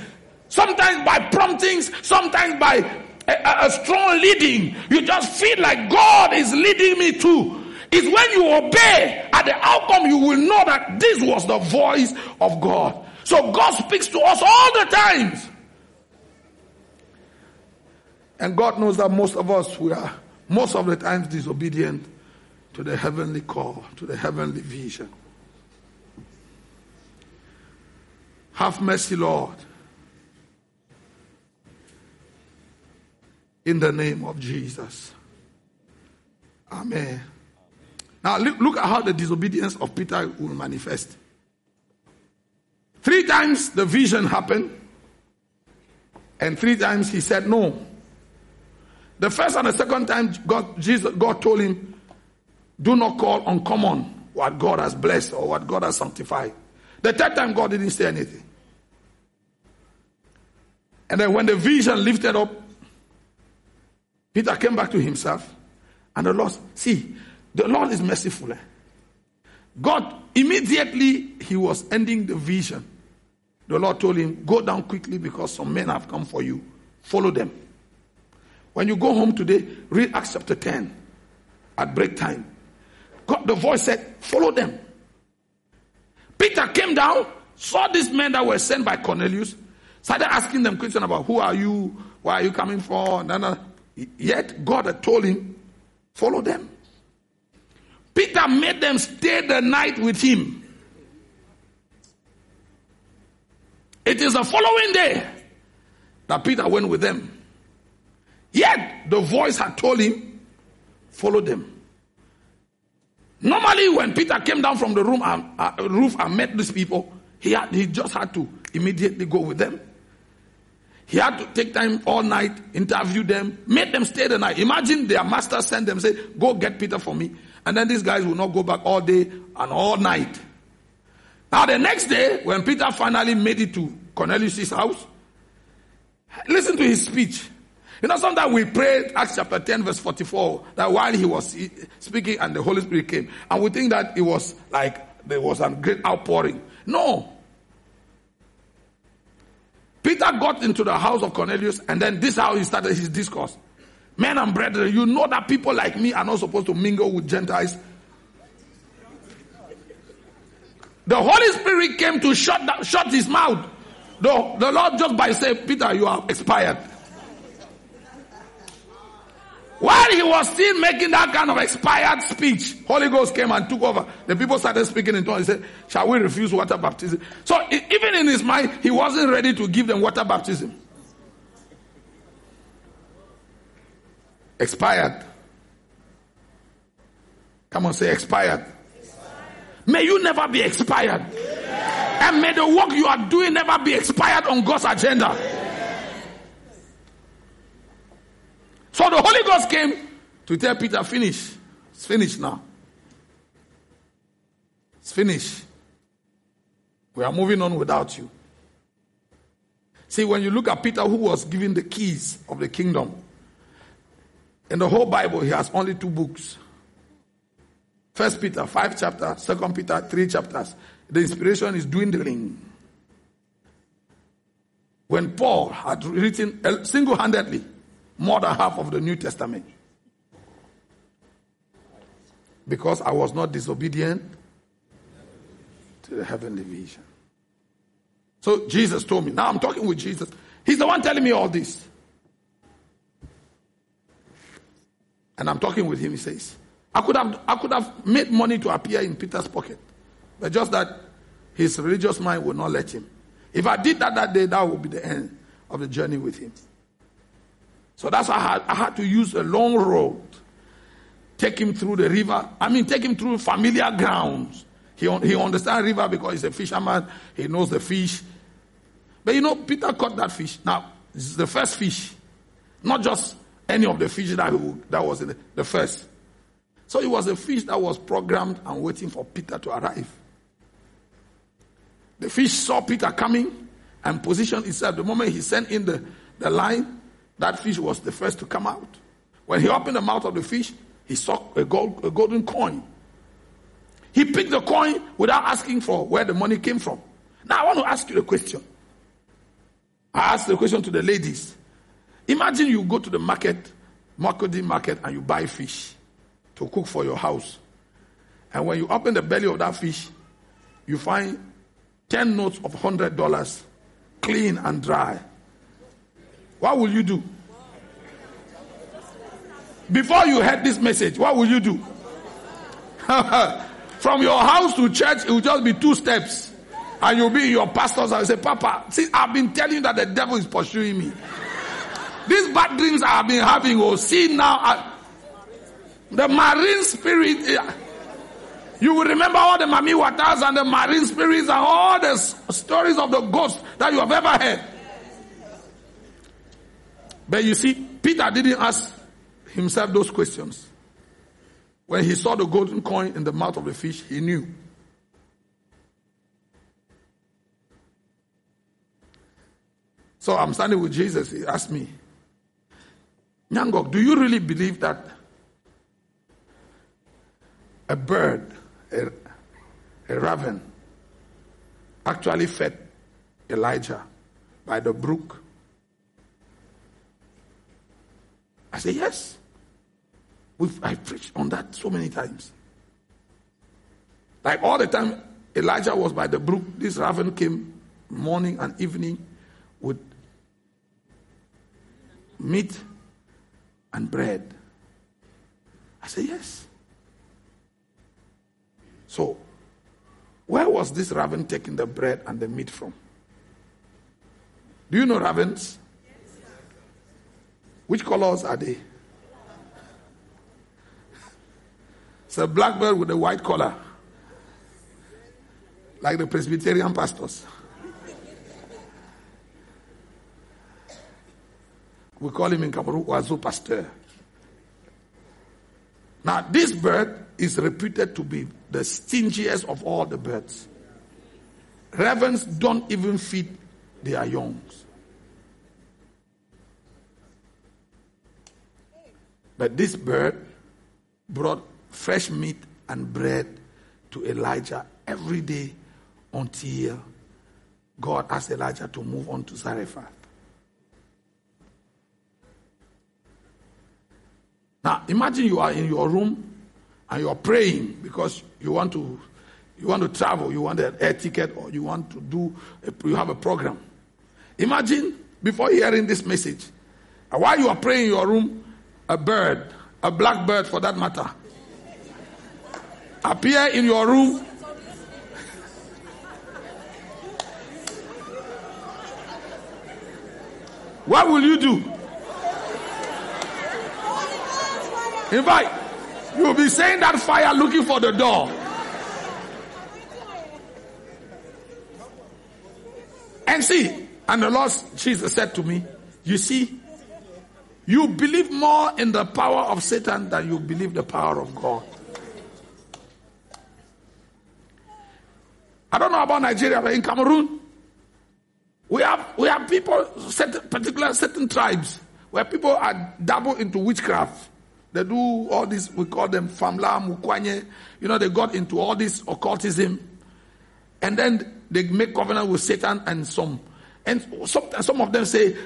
Sometimes by promptings, sometimes by a, a strong leading. You just feel like God is leading me to is when you obey, at the outcome, you will know that this was the voice of God. So God speaks to us all the times. And God knows that most of us, we are most of the times disobedient to the heavenly call, to the heavenly vision. Have mercy, Lord. In the name of Jesus. Amen. Now look, look at how the disobedience of Peter will manifest. Three times the vision happened, and three times he said no. The first and the second time, God, Jesus, God told him, "Do not call uncommon what God has blessed or what God has sanctified." The third time, God didn't say anything. And then when the vision lifted up, Peter came back to himself, and the Lord, see, the Lord is merciful. Eh? God, immediately he was ending the vision. The Lord told him, Go down quickly because some men have come for you. Follow them. When you go home today, read Acts chapter 10 at break time. God, the voice said, Follow them. Peter came down, saw these men that were sent by Cornelius, started asking them questions about who are you, where are you coming no, no. Yet God had told him, Follow them. Peter made them stay the night with him. It is the following day that Peter went with them. Yet the voice had told him, follow them. Normally, when Peter came down from the room and, uh, roof and met these people, he, had, he just had to immediately go with them. He had to take time all night, interview them, make them stay the night. Imagine their master sent them, say, go get Peter for me. And then these guys will not go back all day and all night. Now the next day, when Peter finally made it to Cornelius' house, listen to his speech. You know, sometimes we pray Acts chapter 10, verse 44, that while he was speaking and the Holy Spirit came, and we think that it was like there was a great outpouring. No. Peter got into the house of Cornelius, and then this is how he started his discourse. Men and brethren, you know that people like me are not supposed to mingle with Gentiles. The Holy Spirit came to shut, that, shut his mouth. The, the Lord just by saying, Peter, you are expired. While he was still making that kind of expired speech, Holy Ghost came and took over. The people started speaking in tongues. He said, Shall we refuse water baptism? So even in his mind, he wasn't ready to give them water baptism. Expired. Come on, say expired. expired. May you never be expired. Yeah. And may the work you are doing never be expired on God's agenda. Yeah. So the Holy Ghost came to tell Peter, finish. It's finished now. It's finished. We are moving on without you. See, when you look at Peter, who was given the keys of the kingdom, in the whole Bible, he has only two books. First Peter, five chapters. Second Peter, three chapters. The inspiration is dwindling. When Paul had written single-handedly more than half of the New Testament. Because I was not disobedient to the heavenly vision. So Jesus told me. Now I'm talking with Jesus. He's the one telling me all this. And I'm talking with him. He says, I could have, I could have made money to appear in Peter's pocket. But just that his religious mind would not let him. If I did that that day, that would be the end of the journey with him. So that's I had, I had to use a long road. Take him through the river. I mean, take him through familiar grounds. He, he understands river because he's a fisherman. He knows the fish. But you know, Peter caught that fish. Now, this is the first fish. Not just any of the fish that, that was in the, the first. So it was a fish that was programmed and waiting for Peter to arrive. The fish saw Peter coming and positioned itself. The moment he sent in the, the line, that fish was the first to come out. When he opened the mouth of the fish, he saw a, gold, a golden coin. He picked the coin without asking for where the money came from. Now I want to ask you a question. I asked the question to the ladies. Imagine you go to the market, Makurdi market, and you buy fish to cook for your house. And when you open the belly of that fish, you find 10 notes of $100 clean and dry. What will you do? Before you heard this message, what will you do? [LAUGHS] From your house to church, it will just be two steps. And you'll be in your pastor's and say, Papa, see, I've been telling you that the devil is pursuing me. These bad dreams I've been having, oh, see now, I, the marine spirit. Eh, you will remember all the mami waters and the marine spirits and all the stories of the ghosts that you have ever heard. But you see, Peter didn't ask himself those questions. When he saw the golden coin in the mouth of the fish, he knew. So I'm standing with Jesus. He asked me, Ngnangock, do you really believe that a bird, a, a raven, actually fed Elijah by the brook I say, yes. We've, I preached on that so many times. Like all the time, Elijah was by the brook. This raven came morning and evening with meat and bread. I said, yes. So, where was this raven taking the bread and the meat from? Do you know ravens? Which colors are they? It's a blackbird with a white collar, like the Presbyterian pastors. We call him in Cameroon Oiseau Pasteur. Now, this bird is reputed to be the stingiest of all the birds. Ravens don't even feed their youngs. But this bird brought fresh meat and bread to Elijah every day until God asked Elijah to move on to Zarephath. Now, imagine you are in your room and you are praying because you want to you want to travel, you want an air ticket, or you want to do a, you have a program. Imagine before hearing this message, while you are praying in your room, a bird, a black bird for that matter, appear in your room. What will you do? In fact, you'll be saying that fire looking for the door. And see, and the Lord Jesus said to me, You see, you believe more in the power of Satan than you believe the power of God. I don't know about Nigeria, but in Cameroon, we have we have people, certain, particular certain tribes, where people are double into witchcraft. They do all this, we call them famla, mukwanye. You know, they got into all this occultism. And then they make covenant with Satan and some. And some, some of them say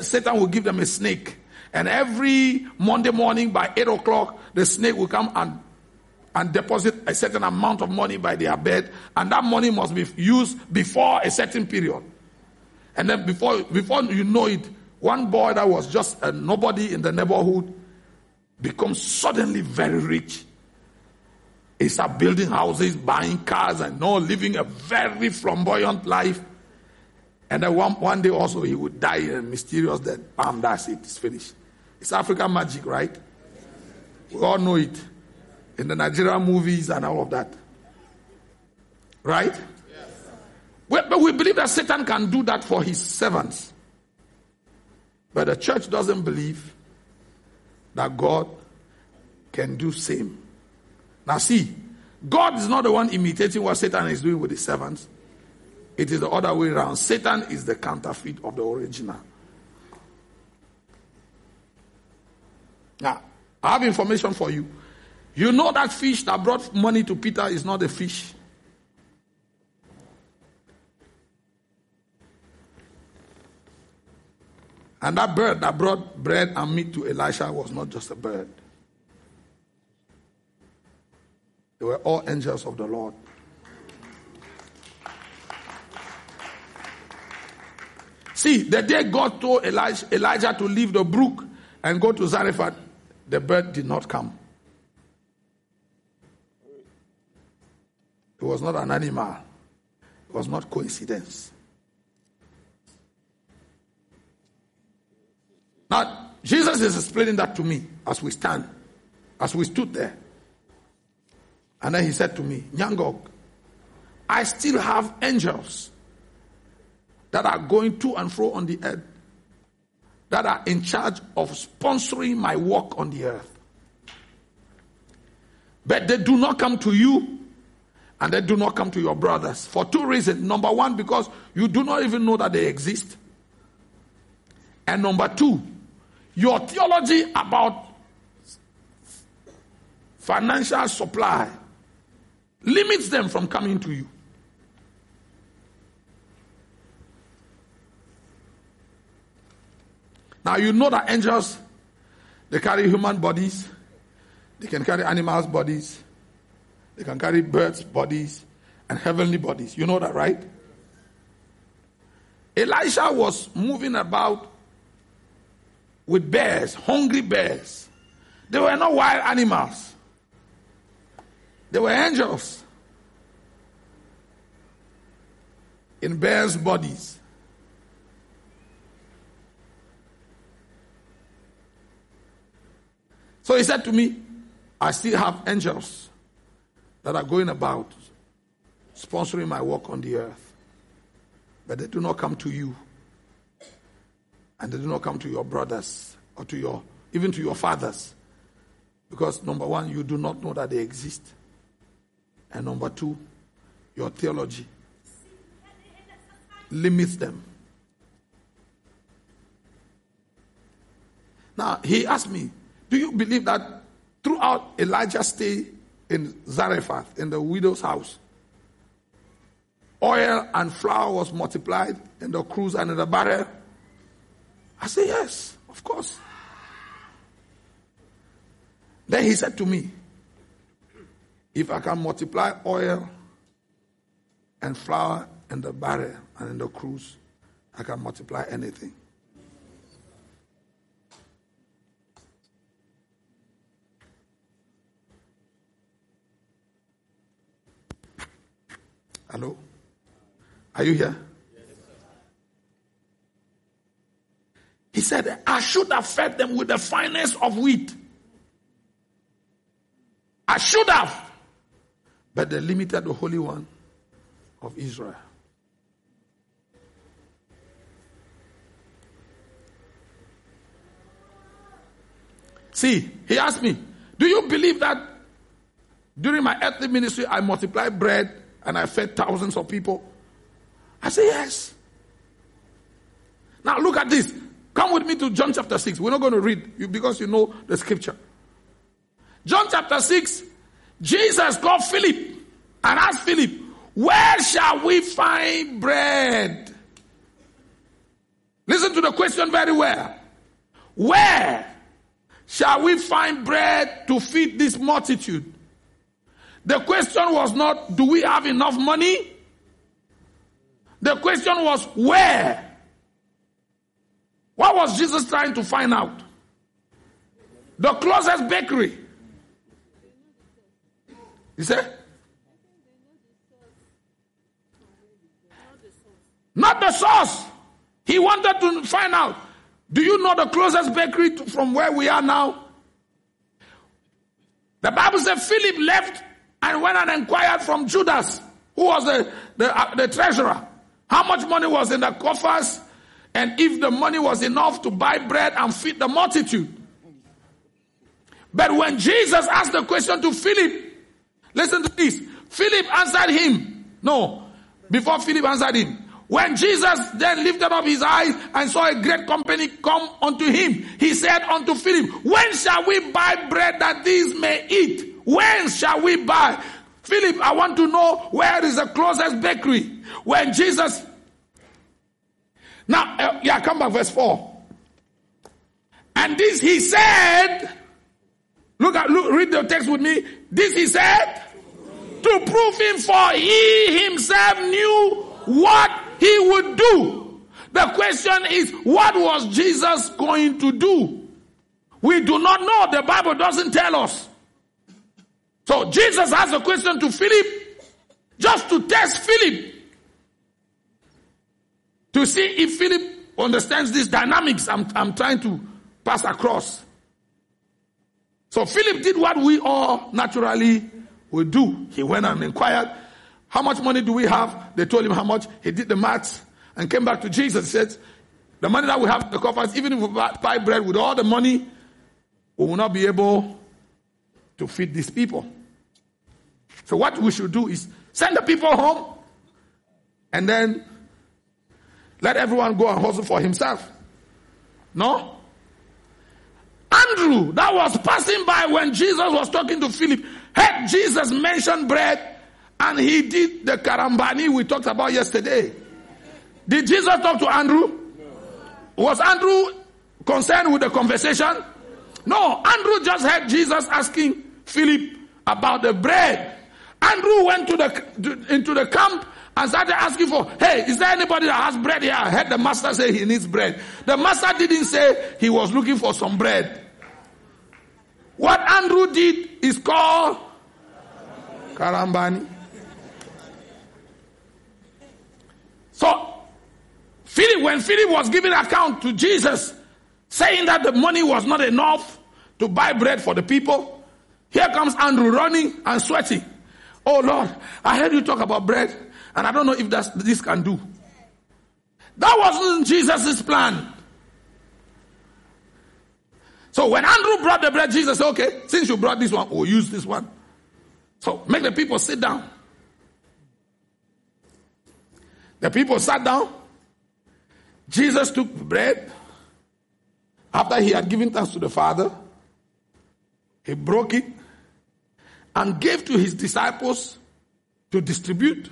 Satan will give them a snake. And every Monday morning by 8 o'clock, the snake will come and, and deposit a certain amount of money by their bed. And that money must be used before a certain period. And then before, before you know it, one boy that was just a nobody in the neighborhood becomes suddenly very rich. He start building houses, buying cars, and no, living a very flamboyant life. And then one, one day also he would die a mysterious death. Bam, that's it, it's finished. It's African magic, right? We all know it. In the Nigerian movies and all of that. Right? Yes. but we believe that Satan can do that for his servants. But the church doesn't believe that God can do same. Now see, God is not the one imitating what Satan is doing with his servants. It is the other way around. Satan is the counterfeit of the original. Now, I have information for you. You know that fish that brought money to Peter is not a fish. And that bird that brought bread and meat to Elisha was not just a bird. They were all angels of the Lord. See, the day God told Elijah, Elijah to leave the brook and go to Zarephath, the bird did not come. It was not an animal. It was not coincidence. Now, Jesus is explaining that to me as we stand, as we stood there. And then he said to me, Ngnangock, I still have angels that are going to and fro on the earth, that are in charge of sponsoring my work on the earth. But they do not come to you and they do not come to your brothers for two reasons. Number one, because you do not even know that they exist. And number two, your theology about financial supply limits them from coming to you. Now you know that angels they carry human bodies, they can carry animals' bodies, they can carry birds' bodies, and heavenly bodies. You know that, right? Elisha was moving about with bears, hungry bears. They were not wild animals. They were angels in bears' bodies. So he said to me, I still have angels that are going about sponsoring my work on the earth, but they do not come to you. And they do not come to your brothers or to your, even to your fathers. Because number one, you do not know that they exist. And number two, your theology limits them. Now, he asked me, Do you believe that throughout Elijah's stay in Zarephath, in the widow's house, oil and flour was multiplied in the cruse and in the barrel? I said, Yes, of course. Then he said to me, If I can multiply oil and flour in the barrel and in the cruse, I can multiply anything. Hello? Are you here? He said, I should have fed them with the finest of wheat. I should have. But they limited the Holy One of Israel. See, he asked me, Do you believe that during my earthly ministry I multiplied bread and I fed thousands of people? I say, Yes. Now look at this. Come with me to John chapter 6. We're not going to read you because you know the scripture. John chapter 6, Jesus called Philip and asked Philip, Where shall we find bread? Listen to the question very well. Where shall we find bread to feed this multitude? The question was not, Do we have enough money? The question was, Where? What was Jesus trying to find out? The closest bakery. He said? Not the source. He wanted to find out. Do you know the closest bakery to, from where we are now? The Bible said Philip left and went and inquired from Judas, who was the, the, uh, the treasurer, how much money was in the coffers and if the money was enough to buy bread and feed the multitude. But when Jesus asked the question to Philip, Listen to this. Philip answered him. No. Before Philip answered him. When Jesus then lifted up his eyes and saw a great company come unto him, he said unto Philip, When shall we buy bread that these may eat? When shall we buy? Philip, I want to know where is the closest bakery. When Jesus. Now, uh, yeah, come back, verse 4. And this he said, look at, look, read the text with me. This he said to prove him, for he himself knew what he would do. The question is, what was Jesus going to do? We do not know. The Bible doesn't tell us. So Jesus asked a question to Philip just to test Philip to see if Philip understands these dynamics I'm, I'm trying to pass across. So Philip did what we all naturally will do. He went and inquired, how much money do we have? They told him how much. He did the maths and came back to Jesus and said, the money that we have in the coffers, even if we buy bread with all the money, we will not be able to feed these people. So what we should do is send the people home and then let everyone go and hustle for himself. No? Andrew, that was passing by when Jesus was talking to Philip, heard Jesus mention bread and he did the karambani we talked about yesterday. Did Jesus talk to Andrew? Was Andrew concerned with the conversation? No, Andrew just heard Jesus asking Philip about the bread. Andrew went to the to, into the camp and started asking for, hey, is there anybody that has bread here? I heard the master say he needs bread. The master didn't say he was looking for some bread. What Andrew did is called Karambani. So, Philip, when Philip was giving account to Jesus, saying that the money was not enough to buy bread for the people, here comes Andrew running and sweating. Oh Lord, I heard you talk about bread, and I don't know if that's, this can do. That wasn't Jesus' plan. So when Andrew brought the bread, Jesus said, okay, since you brought this one, we'll use this one. So make the people sit down. The people sat down. Jesus took bread. After he had given thanks to the Father, he broke it and gave to his disciples to distribute.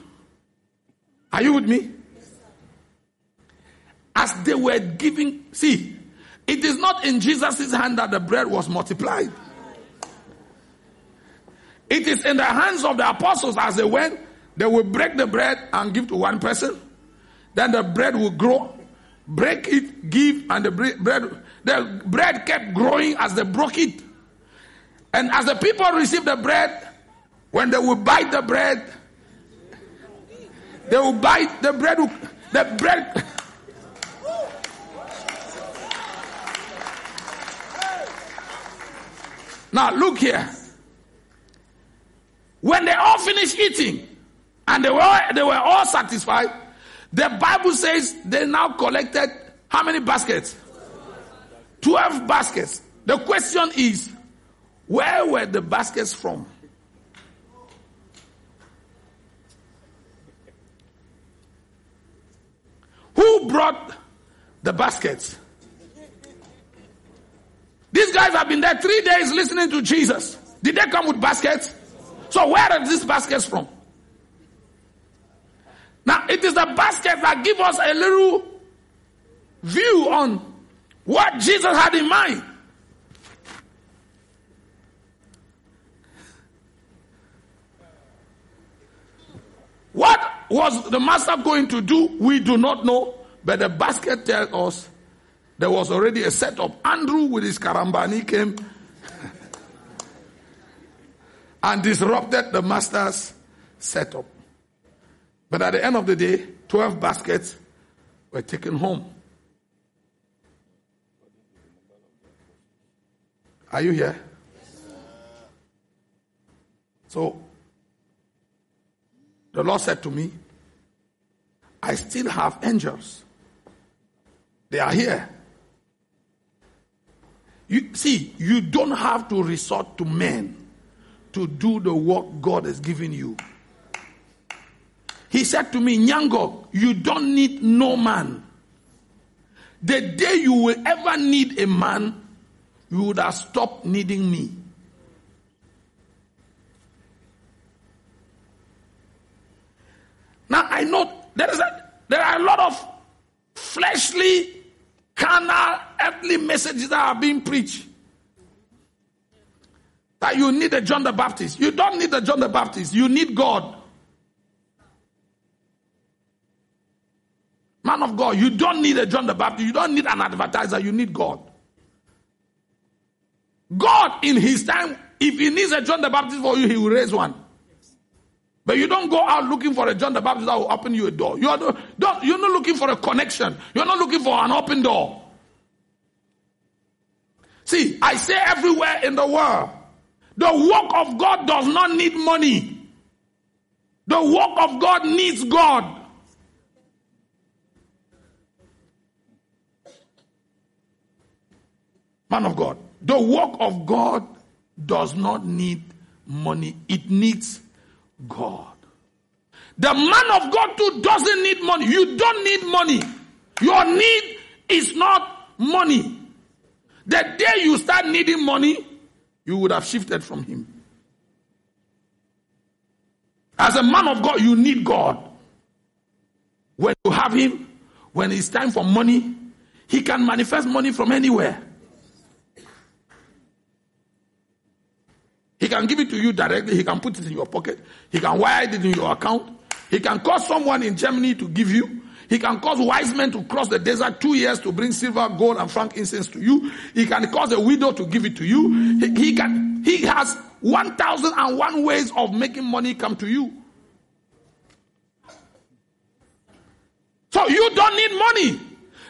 Are you with me? As they were giving, see, it is not in Jesus' hand that the bread was multiplied. It is in the hands of the apostles as they went, they will break the bread and give to one person. Then the bread will grow, break it, give, and the bread, the bread kept growing as they broke it. And as the people received the bread, when they will bite the bread, they will bite the bread, the bread. Now look here. When they all finished eating and they were, they were all satisfied, the Bible says they now collected how many baskets? 12 baskets. The question is, where were the baskets from? Who brought the baskets? These guys have been there three days listening to Jesus. Did they come with baskets? So where are these baskets from? Now it is the baskets that give us a little view on what Jesus had in mind. What was the master going to do? We do not know, but the basket tells us there was already a setup. Andrew with his karambani came [LAUGHS] and disrupted the master's setup. But at the end of the day, 12 baskets were taken home. Are you here? So, the Lord said to me, I still have angels. They are here. You see, you don't have to resort to men to do the work God has given you. He said to me, Ngnangock, you don't need no man. The day you will ever need a man, you would have stopped needing me. I know there is a, there are a lot of fleshly carnal, earthly messages that are being preached. That you need a John the Baptist. You don't need a John the Baptist. You need God. Man of God, you don't need a John the Baptist. You don't need an advertiser. You need God. God, in His time, if He needs a John the Baptist for you, He will raise one. But you don't go out looking for a John the Baptist that will open you a door. You are don't, you're not looking for a connection. You're not looking for an open door. See, I say everywhere in the world, the work of God does not need money. The work of God needs God. Man of God, the work of God does not need money. It needs God. The man of God too doesn't need money. You don't need money. Your need is not money. The day you start needing money, you would have shifted from him. As a man of God, you need God. When you have him, when it's time for money, he can manifest money from anywhere. He can give it to you directly. He can put it in your pocket. He can wire it in your account. He can cause someone in Germany to give you. He can cause wise men to cross the desert two years to bring silver, gold, and frankincense to you. He can cause a widow to give it to you. He, he can, he has 1001 ways of making money come to you. So you don't need money.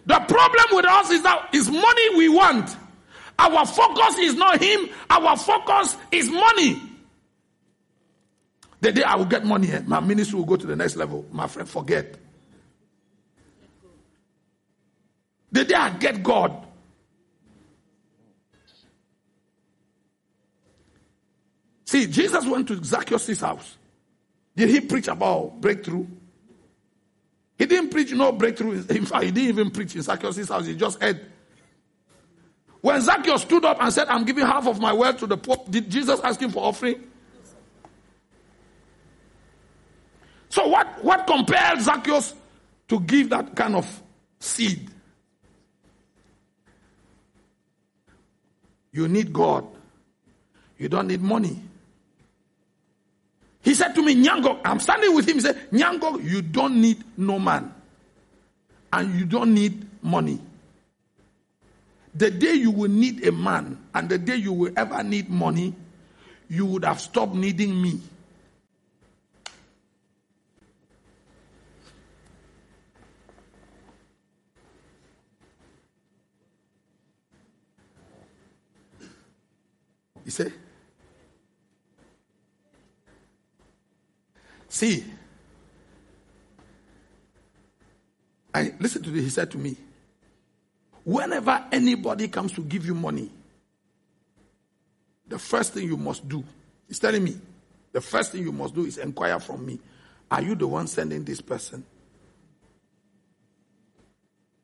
The problem with us is that it's money we want. Our focus is not him, our focus is money. The day I will get money, eh, my ministry will go to the next level. My friend, forget. The day I get God, See, Jesus went to Zacchaeus' house. Did he preach about breakthrough? He didn't preach no breakthrough. In fact, he didn't even preach in Zacchaeus' house. He just had when Zacchaeus stood up and said, I'm giving half of my wealth to the poor, did Jesus ask him for offering? So what, what compelled Zacchaeus to give that kind of seed? You need God. You don't need money. He said to me, Ngnangock, I'm standing with him. He said, Ngnangock, you don't need no man. And you don't need money. The day you will need a man and the day you will ever need money, you would have stopped needing me. You see? See, I listen to this. He said to me, whenever anybody comes to give you money, the first thing you must do, he's telling me, the first thing you must do is inquire from me. Are you the one sending this person?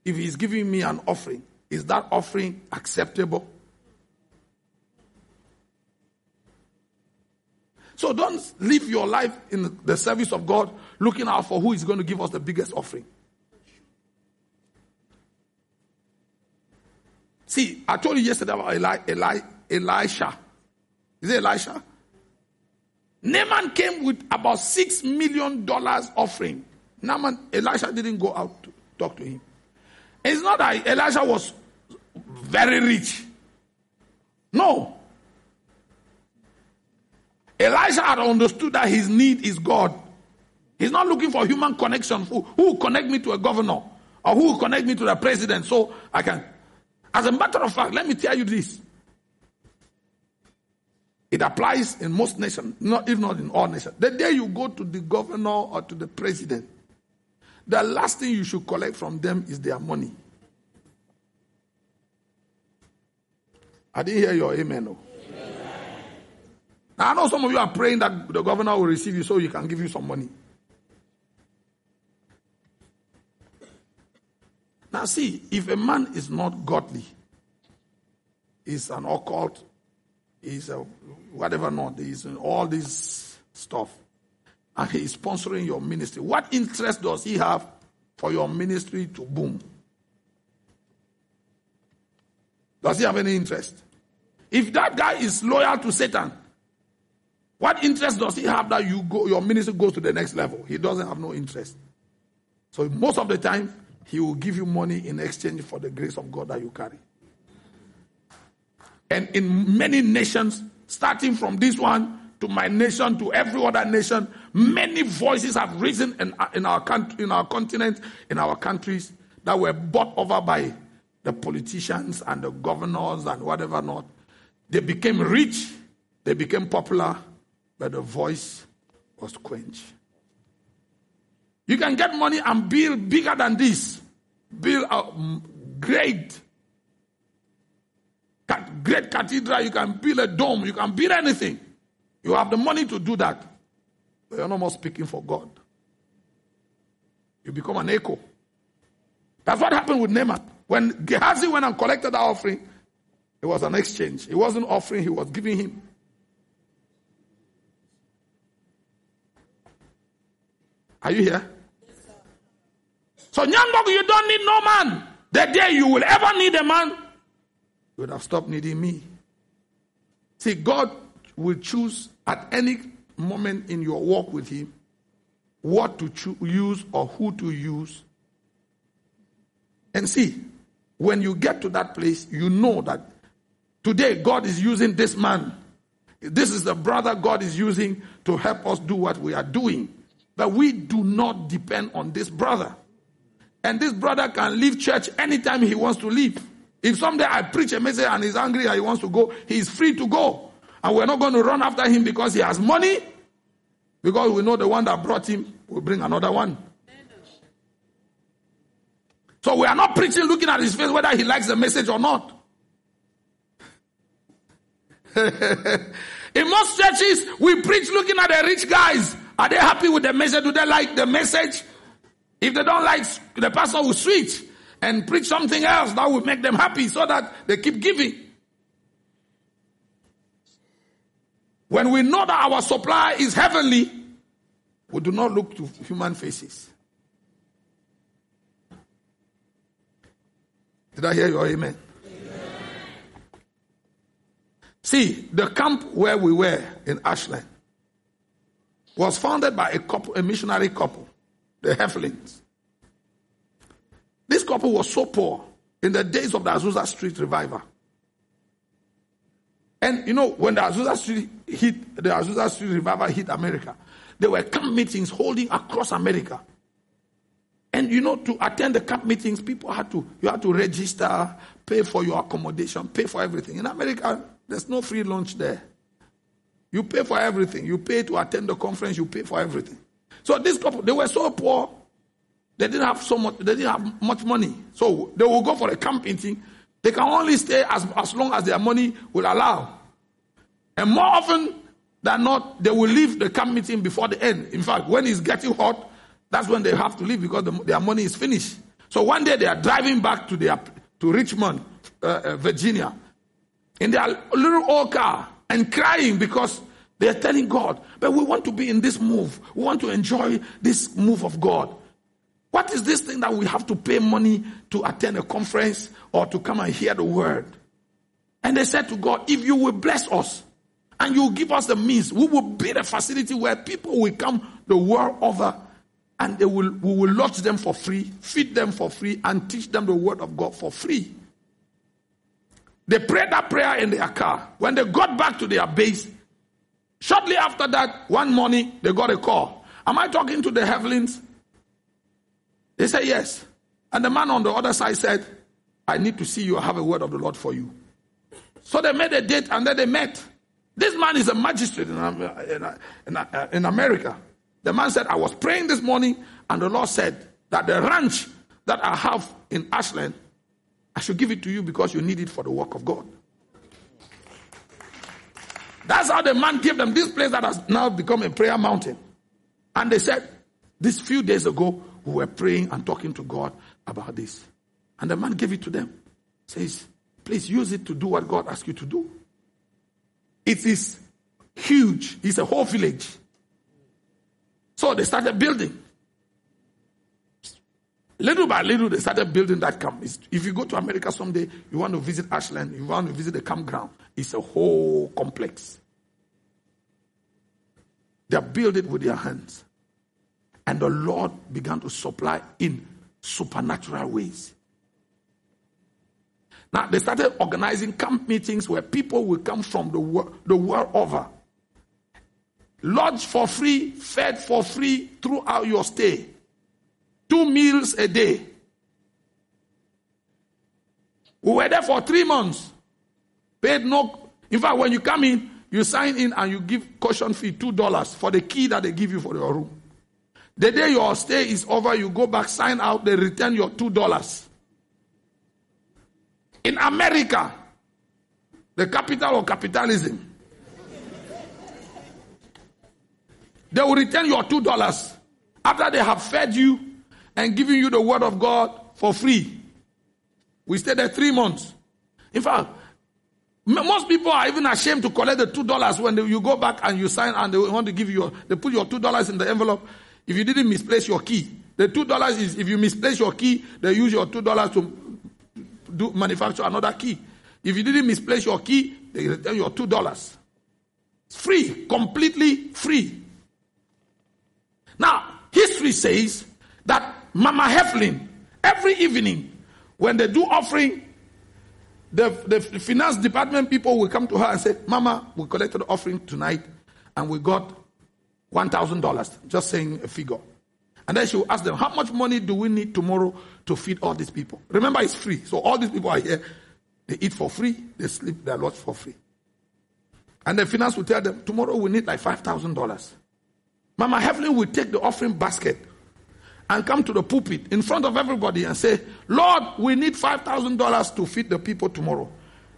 If he's giving me an offering, is that offering acceptable? So don't live your life in the service of God looking out for who is going to give us the biggest offering. See, I told you yesterday about Eli, Eli, Elisha. Is it Elisha? Naaman came with about six million dollars offering. Naaman, Elisha didn't go out to talk to him. It's not that Elisha was very rich. No. Elisha had understood that his need is God. He's not looking for human connection. Who, who will connect me to a governor? Or who will connect me to the president so I can. As a matter of fact, let me tell you this. It applies in most nations, not if not in all nations. The day you go to the governor or to the president, the last thing you should collect from them is their money. I didn't hear your amen. No. Now, I know some of you are praying that the governor will receive you so he can give you some money. Now, see, if a man is not godly, is an occult, is a whatever not, is all this stuff, and he is sponsoring your ministry, what interest does he have for your ministry to boom? Does he have any interest? If that guy is loyal to Satan, what interest does he have that you go, your ministry goes to the next level? He doesn't have no interest. So most of the time, he will give you money in exchange for the grace of God that you carry. And in many nations, starting from this one to my nation to every other nation, many voices have risen in, in our country, in our continent, in our countries that were bought over by the politicians and the governors and whatever not. They became rich, they became popular, but the voice was quenched. You can get money and build bigger than this. Build a uh, great, great cathedral. You can build a dome. You can build anything. You have the money to do that. But you're no more speaking for God. You become an echo. That's what happened with Naaman. When Gehazi went and collected the offering, it was an exchange. It wasn't offering, he was giving him. Are you here? so, Ngnangock, you don't need no man. The day you will ever need a man, you would have stopped needing me. See, God will choose at any moment in your walk with Him what to cho- use or who to use. And see, when you get to that place, you know that today God is using this man. This is the brother God is using to help us do what we are doing. But we do not depend on this brother. And this brother can leave church anytime he wants to leave. If someday I preach a message and he's angry and he wants to go, he is free to go. And we're not going to run after him because he has money. Because we know the one that brought him will bring another one. So we are not preaching looking at his face whether he likes the message or not. [LAUGHS] In most churches, we preach looking at the rich guys. Are they happy with the message? Do they like the message? If they don't like, the pastor will switch and preach something else that will make them happy so that they keep giving. When we know that our supply is heavenly, we do not look to human faces. Did I hear your amen? amen? See, the camp where we were in Ashland was founded by a couple, a missionary couple, the Heflins. This couple was so poor in the days of the Azusa Street revival. And you know, when the Azusa Street hit, the Azusa Street revival hit America, there were camp meetings holding across America. And you know, to attend the camp meetings, people had to, you had to register, pay for your accommodation, pay for everything. In America, there's no free lunch there. You pay for everything. You pay to attend the conference, you pay for everything. So this couple, they were so poor, they didn't have so much, they didn't have much money. So they will go for a camp meeting. They can only stay as, as long as their money will allow. And more often than not, they will leave the camp meeting before the end. In fact, when it's getting hot, that's when they have to leave because the, their money is finished. So one day they are driving back to their to Richmond, uh, uh, Virginia, in their little old car and crying because they are telling God, but we want to be in this move. We want to enjoy this move of God. What is this thing that we have to pay money to attend a conference or to come and hear the word? And they said to God, if you will bless us and you will give us the means, we will build a facility where people will come the world over and they will, we will lodge them for free, feed them for free, and teach them the word of God for free. They prayed that prayer in their car. When they got back to their base, shortly after that, one morning, they got a call. Am I talking to the Heflins? They said, Yes. And the man on the other side said, I need to see you. I have a word of the Lord for you. So they made a date and then they met. This man is a magistrate in, in, in, uh, in America. The man said, I was praying this morning, and the Lord said that the ranch that I have in Ashland, I should give it to you because you need it for the work of God. That's how the man gave them this place that has now become a prayer mountain. And they said, this few days ago, we were praying and talking to God about this. And the man gave it to them. Says, please use it to do what God asked you to do. It is huge. It's a whole village. So they started building. Little by little, they started building that camp. If you go to America someday, you want to visit Ashland, you want to visit the campground, it's a whole complex. They built it with their hands. And the Lord began to supply in supernatural ways. Now, they started organizing camp meetings where people will come from the, the world over lodged for free, fed for free throughout your stay. Two meals a day. We were there for three months. Paid no. In fact, when you come in, you sign in and you give caution fee two dollars for the key that they give you for your room. The day your stay is over, you go back, sign out, they return your two dollars. In America, the capital of capitalism, They will return your two dollars after they have fed you and giving you the word of God for free. We stayed there three months. In fact, most people are even ashamed to collect the two dollars when they, you go back and you sign and they want to give you, they put your two dollars in the envelope. If you didn't misplace your key, the two dollars is if you misplace your key, they use your two dollars to do manufacture another key. If you didn't misplace your key, they return your two dollars. Free, completely free. Now, history says that Mama Heflin, every evening, when they do offering, the, the finance department people will come to her and say, Mama, we collected the offering tonight and we got $1,000, just saying a figure. And then she will ask them, How much money do we need tomorrow to feed all these people? Remember, it's free. So all these people are here. They eat for free, they sleep, they lodge for free. And the finance will tell them, Tomorrow we need like $5,000. Mama Heflin will take the offering basket and come to the pulpit in front of everybody and say, Lord, we need $5,000 to feed the people tomorrow.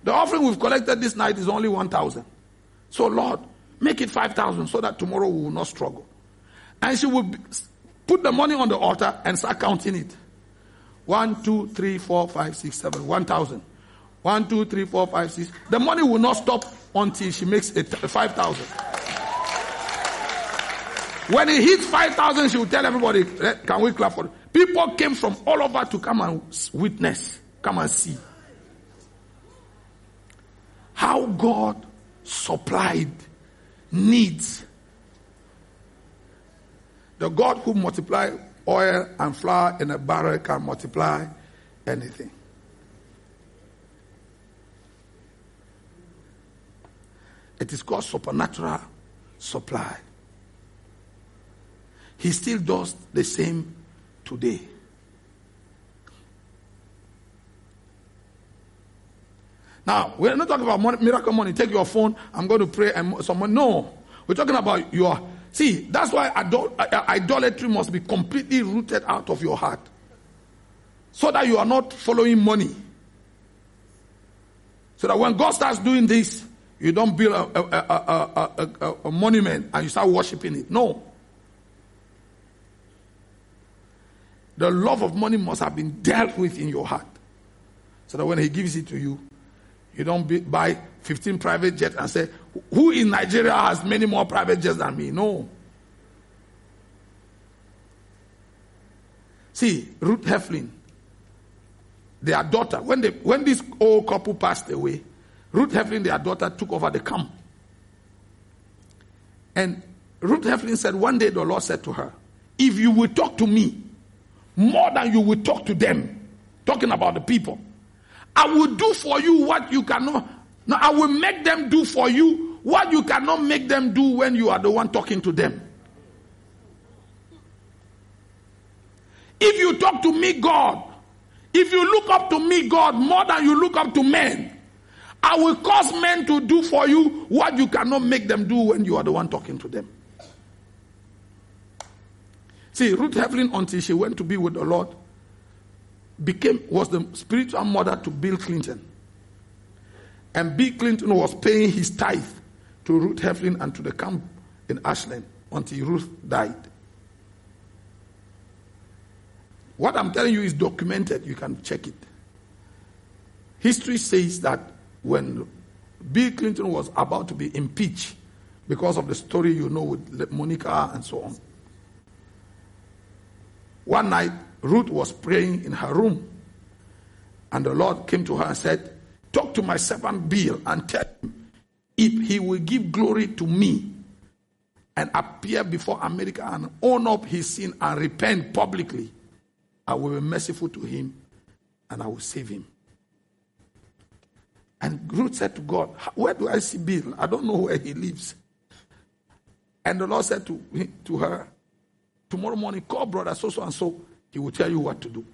The offering we've collected this night is only 1,000. So, Lord, make it 5,000 so that tomorrow we will not struggle. And she will put the money on the altar and start counting it. One, two, three, four, five, six, seven, one thousand. One, two, three, four, five, six. The money will not stop until she makes it 5,000. When he hits 5,000, she will tell everybody, eh, can we clap for it? People came from all over to come and witness, come and see how God supplied needs. The God who multiplied oil and flour in a barrel can multiply anything. It is called supernatural supply. He still does the same today. Now, we're not talking about miracle money. Take your phone, I'm going to pray and someone. No. We're talking about your. See, that's why idol, uh, uh, idolatry must be completely rooted out of your heart. So that you are not following money. So that when God starts doing this, you don't build a, a, a, a monument and you start worshiping it. No. The love of money must have been dealt with in your heart. So that when He gives it to you, you don't be, buy 15 private jets and say, Who in Nigeria has many more private jets than me? No. See, Ruth Heflin, their daughter, when, they, when this old couple passed away, Ruth Heflin, their daughter, took over the camp. And Ruth Heflin said, One day the Lord said to her, If you will talk to me more than you will talk to them, talking about the people, I will do for you what you cannot. No, I will make them do for you what you cannot make them do when you are the one talking to them. If you talk to me, God, if you look up to me, God, more than you look up to men, I will cause men to do for you what you cannot make them do when you are the one talking to them. See, Ruth Heflin, until she went to be with the Lord, became was the spiritual mother to Bill Clinton. And Bill Clinton was paying his tithe to Ruth Heflin and to the camp in Ashland until Ruth died. What I'm telling you is documented. You can check it. History says that when Bill Clinton was about to be impeached because of the story you know with Monica and so on, one night Ruth was praying in her room. And the Lord came to her and said, Talk to my servant Bill and tell him if he will give glory to me and appear before America and own up his sin and repent publicly, I will be merciful to him and I will save him. And Ruth said to God, Where do I see Bill? I don't know where he lives. And the Lord said to, to her, Tomorrow morning, call brother so so and so he will tell you what to do.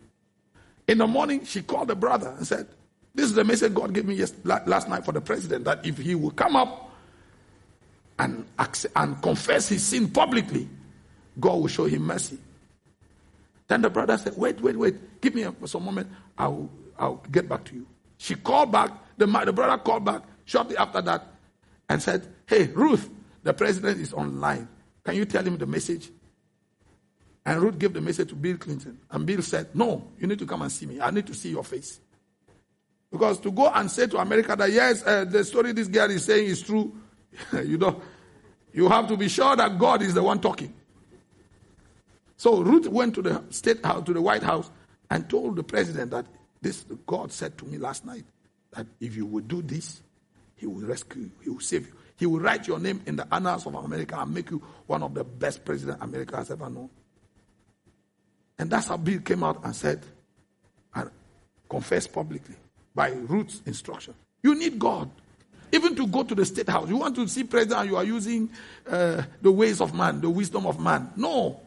In the morning, she called the brother and said, This is the message God gave me last night for the president that if he will come up and, and confess his sin publicly, God will show him mercy. Then the brother said, Wait, wait, wait, give me a, for some moment, I'll, I'll get back to you. She called back, the, the brother called back shortly after that and said, Hey, Ruth, the president is online. Can you tell him the message? And Ruth gave the message to Bill Clinton. And Bill said, No, you need to come and see me. I need to see your face. Because to go and say to America that, yes, uh, the story this girl is saying is true, [LAUGHS] you know, you have to be sure that God is the one talking. So Ruth went to the state house, to the White House, and told the president that this God said to me last night that if you would do this, He will rescue you, He will save you. He will write your name in the annals of America and make you one of the best presidents America has ever known. And that's how Bill came out and said, and confessed publicly by Ruth's instruction. You need God. Even to go to the state house. You want to see president, you are using uh, the ways of man, the wisdom of man. No.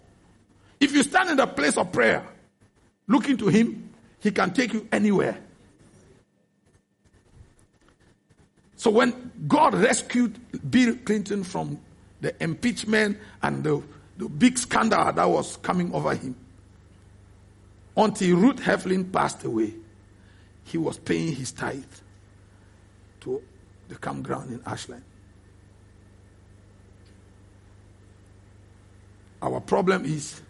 If you stand in the place of prayer, looking to him, he can take you anywhere. So when God rescued Bill Clinton from the impeachment and the, the big scandal that was coming over him, until Ruth Heflin passed away, he was paying his tithe to the campground in Ashland. Our problem is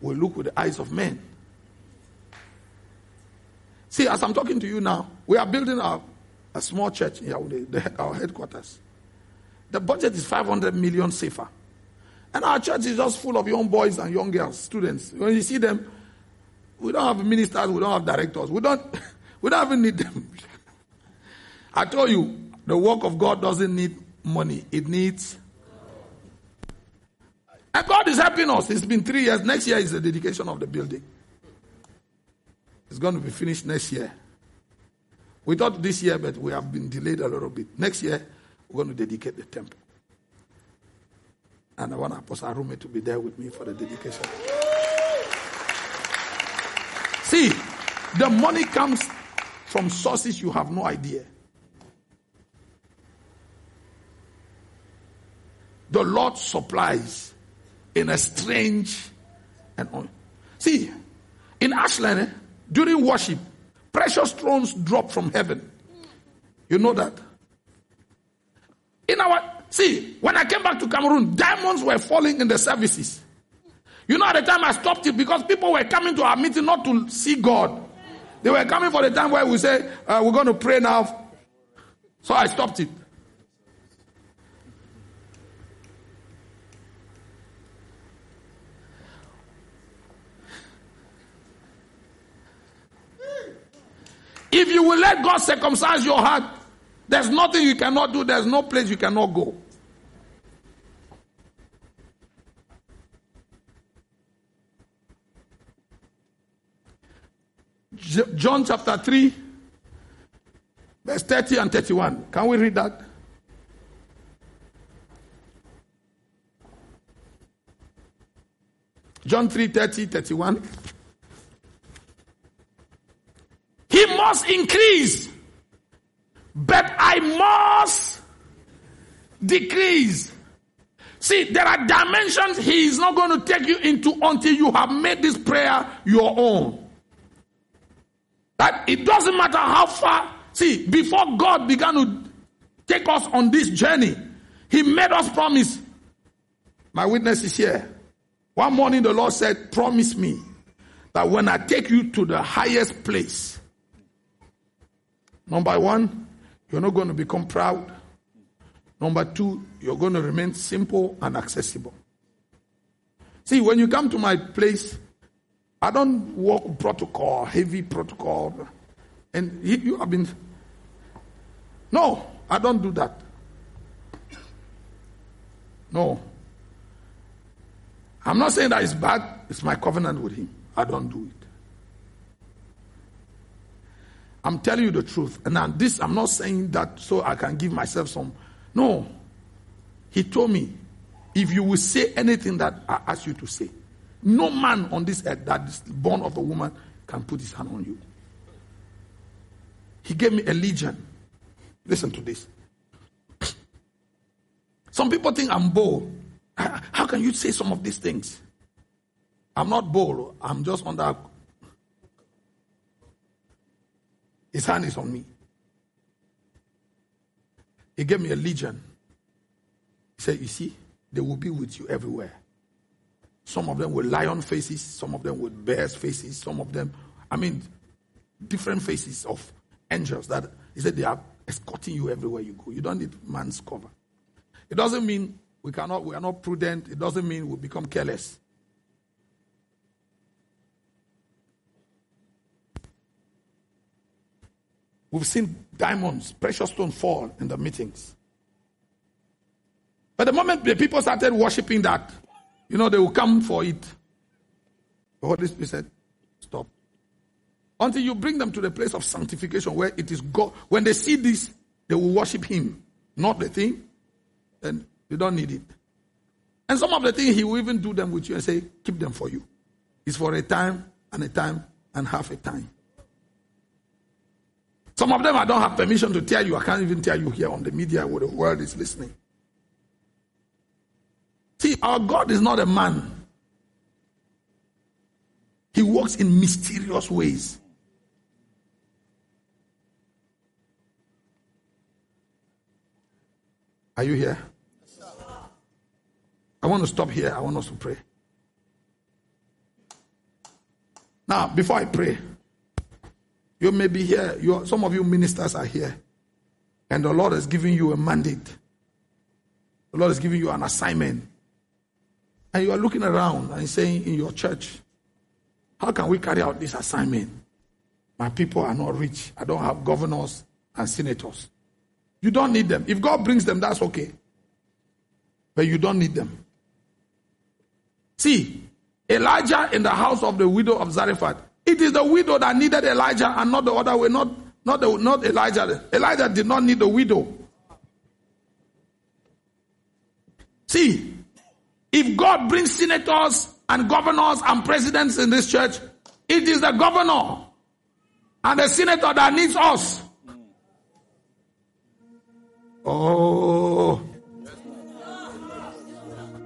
we look with the eyes of men. See, as I'm talking to you now, we are building our, a small church in Yaoundé, the, our headquarters. The budget is 500 million CFA. And our church is just full of young boys and young girls, students. When you see them, we don't have ministers, we don't have directors, we don't, [LAUGHS] we don't even need them. I told you, the work of God doesn't need money, it needs. And God is helping us. It's been three years. Next year is the dedication of the building. It's going to be finished next year. We thought this year, but we have been delayed a little bit. Next year, we're going to dedicate the temple. And I want Apostle Arume to be there with me for the dedication. See, the money comes from sources you have no idea. The Lord supplies in a strange and see in Ashland eh, during worship, precious stones drop from heaven. You know that. In our see, when I came back to Cameroon, diamonds were falling in the services. You know, at the time I stopped it because people were coming to our meeting not to see God. They were coming for the time where we say, uh, we're going to pray now. So I stopped it. If you will let God circumcise your heart, there's nothing you cannot do, there's no place you cannot go. John chapter 3, verse 30 and 31. Can we read that? John 3 30, 31. He must increase, but I must decrease. See, there are dimensions he is not going to take you into until you have made this prayer your own. That it doesn't matter how far. See, before God began to take us on this journey, He made us promise. My witness is here. One morning the Lord said, Promise me that when I take you to the highest place, Number one, you're not going to become proud. Number two, you're going to remain simple and accessible. See, when you come to my place, I don't walk protocol, heavy protocol. And you have been. No, I don't do that. No. I'm not saying that it's bad. It's my covenant with him. I don't do it. I'm telling you the truth. And now this, I'm not saying that so I can give myself some. No. He told me, if you will say anything that I ask you to say, no man on this earth that is born of a woman can put his hand on you. He gave me a legion. Listen to this. Some people think I'm bold. How can you say some of these things? I'm not bold. I'm just under His hand is on me. He gave me a legion. He said, You see, they will be with you everywhere. Some of them with lion faces, some of them with bears faces, some of them, I mean, different faces of angels that he said they are escorting you everywhere you go. You don't need man's cover. It doesn't mean we cannot, we are not prudent. It doesn't mean we become careless. We've seen diamonds, precious stones fall in the meetings. But the moment the people started worshiping that, you know, they will come for it. The Holy Spirit said, Stop. Until you bring them to the place of sanctification where it is God. When they see this, they will worship Him, not the thing. Then you don't need it. And some of the things He will even do them with you and say, Keep them for you. It's for a time and a time and half a time. Some of them I don't have permission to tell you. I can't even tell you here on the media where the world is listening. See, our God is not a man. He works in mysterious ways. Are you here? I want to stop here. I want us to pray. Now, before I pray, you may be here. You some of you ministers are here. And the Lord is giving you a mandate. The Lord is giving you an assignment. And you are looking around and saying in your church, how can we carry out this assignment? My people are not rich. I don't have governors and senators. You don't need them. If God brings them, that's okay. But you don't need them. See, Elijah in the house of the widow of Zarephath. It is the widow that needed Elijah and not the other way, not, not, the, not Elijah. Elijah did not need the widow. See, if God brings senators and governors and presidents in this church, it is the governor and the senator that needs us. Oh.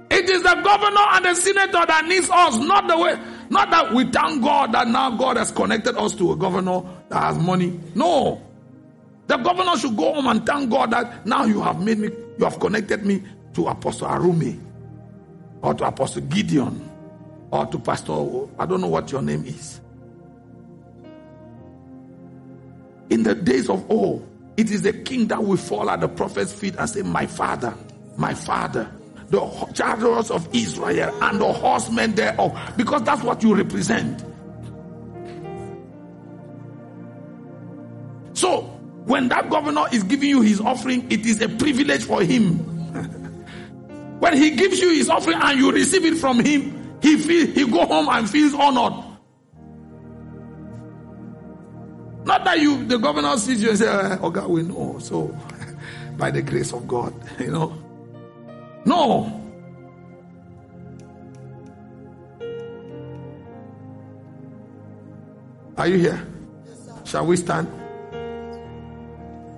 It is the governor and the senator that needs us, not the way, not that we thank God that now God has connected us to a governor that has money. No. The governor should go home and thank God that now you have made me, you have connected me to Apostle Arumi or to Apostle Gideon or to Pastor, I don't know what your name is. In the days of old, it is the king that will fall at the prophet's feet and say, My father, my father, the chariots of Israel and the horsemen thereof, because that's what you represent. So, when that governor is giving you his offering, it is a privilege for him. When he gives you his offering and you receive it from him, he feel, he go home and feels honored. Not that you, the governor sees you and say, eh, oh God, we know. So, [LAUGHS] by the grace of God, [LAUGHS] you know. No. Are you here? Shall we stand?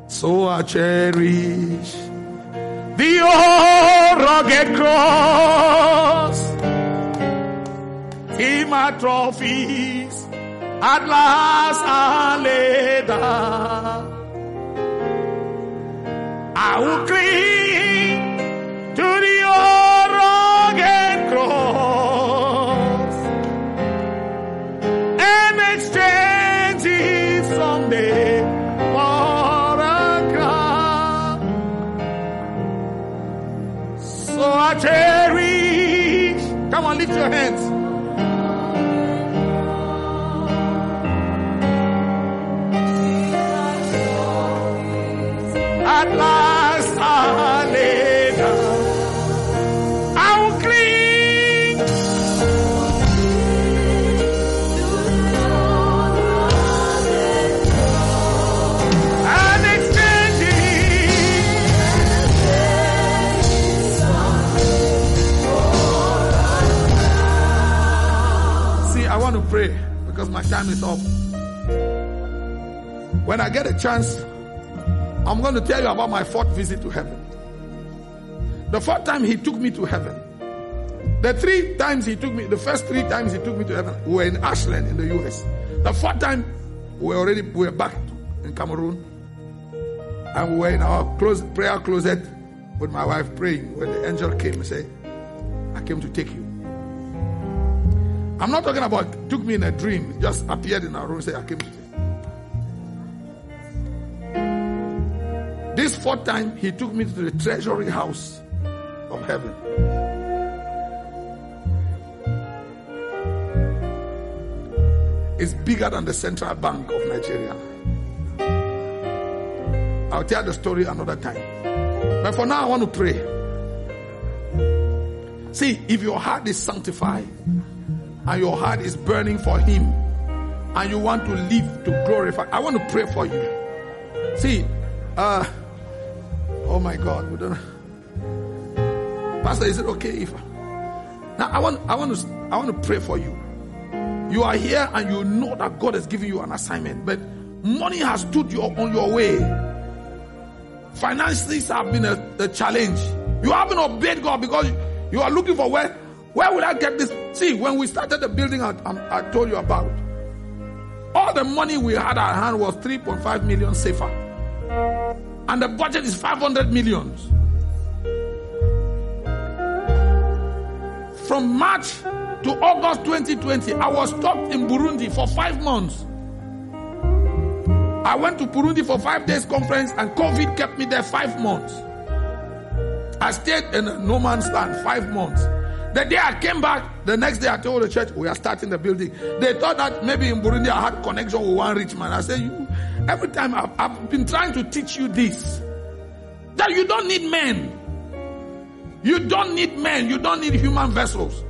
So I cherish the old rugged cross in my trophies at last I lay down. I will cling Cherish. Come on, lift your hands. Time is up. When I get a chance, I'm going to tell you about my fourth visit to heaven. The fourth time he took me to heaven. The three times he took me, the first three times he took me to heaven, we were in Ashland in the US. The fourth time, we were already we were back in Cameroon. And we were in our close, prayer closet with my wife praying when the angel came and said, I came to take you. I'm not talking about took me in a dream, just appeared in our room and said, I came to. This fourth time, he took me to the treasury house of heaven. It's bigger than the central bank of Nigeria. I'll tell the story another time. But for now, I want to pray. See, if your heart is sanctified and your heart is burning for Him and you want to live to glorify, I want to pray for you. See, uh, Oh my God, we don't. Pastor, is it okay if? Now I want, I want to, I want to pray for you. You are here and you know that God has given you an assignment, but money has stood you on your way. Finances have been a, a challenge. You haven't obeyed God because you are looking for where, where will I get this? See, when we started the building, I, I, I told you about all the money we had at hand was 3.5 million CFA and the budget is 500 millions. from March to August 2020, I was stopped in Burundi for five months. I went to Burundi for five days conference and COVID kept me there five months. I stayed in no man's land five months. The day I came back, the next day I told the church, we are starting the building. They thought that maybe in Burundi I had connection with one rich man. I said, you, every time I've, I've been trying to teach you this, that you don't need men. You don't need men. You don't need human vessels.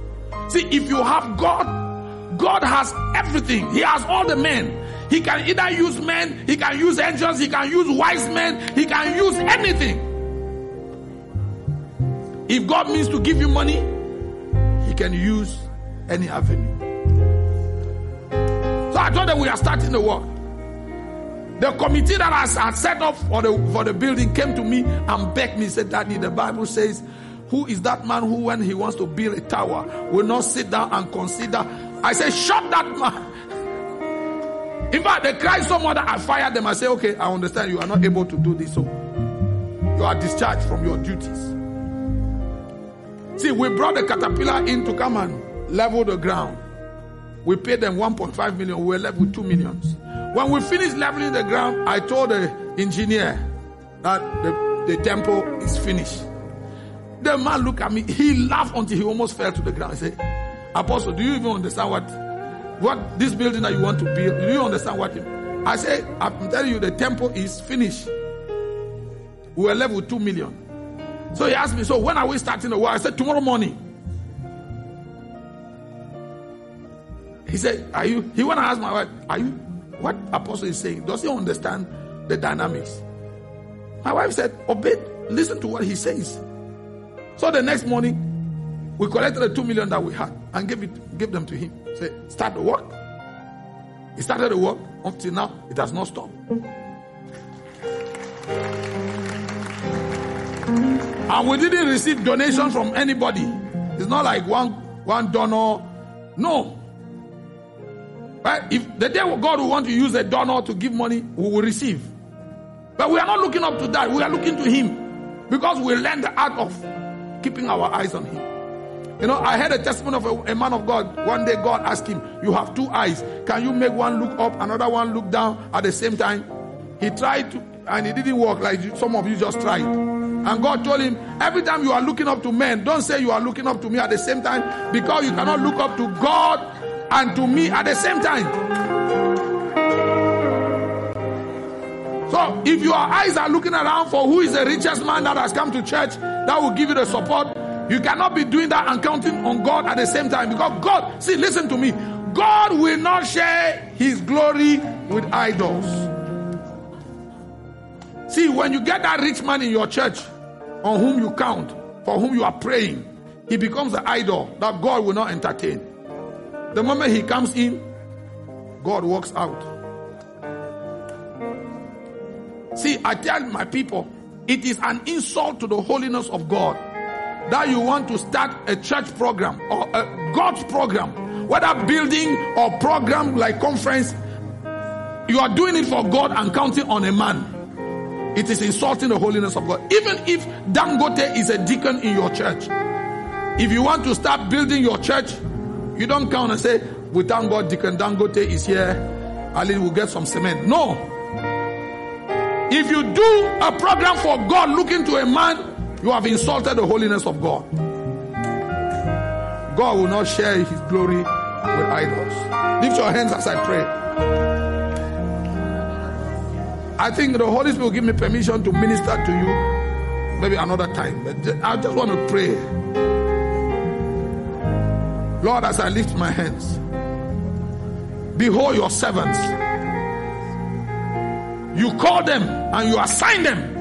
See, if you have God, God has everything. He has all the men. He can either use men, he can use angels, he can use wise men, he can use anything. If God means to give you money, can use any avenue. So I told them we are starting the work. The committee that has, has set up for the for the building came to me and begged me, said, Daddy, the Bible says, Who is that man who, when he wants to build a tower, will not sit down and consider? I said, Shut that man. In fact, they cried so much that I fired them. I said, okay, I understand you are not able to do this. So you are discharged from your duties. See, we brought the caterpillar in to come and level the ground. We paid them 1.5 million. We were left with 2 millions. When we finished leveling the ground, I told the engineer that the, the temple is finished. The man looked at me. He laughed until he almost fell to the ground. He said, Apostle, do you even understand what what this building that you want to build, do you understand what? I say, I'm telling you, the temple is finished. We were left with two million. So he asked me, so when are we starting the work? I said, tomorrow morning. He said, Are you? He went to ask my wife, Are you? What apostle is saying? Does he understand the dynamics? My wife said, Obey, listen to what he says. So the next morning, we collected the two million that we had and gave it, gave them to him. Say, start the work. He started the work. Until now, it has not stopped. And we didn't receive donation from anybody. It's not like one one donor. No. Right? If the day God will want to use a donor to give money, we will receive. But we are not looking up to that. We are looking to Him because we learn the art of keeping our eyes on Him. You know, I heard a testimony of a, a, man of God. One day God asked him, You have two eyes. Can you make one look up, another one look down at the same time? He tried to, and it didn't work like some of you just tried. And God told him, Every time you are looking up to men, don't say you are looking up to me at the same time because you cannot look up to God and to me at the same time. So if your eyes are looking around for who is the richest man that has come to church, that will give you the support you cannot be doing that and counting on God at the same time because God, see, listen to me. God will not share his glory with idols. See, when you get that rich man in your church on whom you count, for whom you are praying, he becomes an idol that God will not entertain. The moment he comes in, God walks out. See, I tell my people, it is an insult to the holiness of God that you want to start a church program or a God's program, whether building or program like conference, you are doing it for God and counting on a man. It is insulting the holiness of God. Even if Dangote is a deacon in your church, if you want to start building your church, you don't count and say, "We thank God, Deacon Dangote is here. Ali will get some cement." No. If you do a program for God, looking to a man you have insulted the holiness of God. God will not share his glory with idols. Lift your hands as I pray. I think the Holy Spirit will give me permission to minister to you maybe another time. But I just want to pray. Lord, as I lift my hands, behold your servants. You call them and you assign them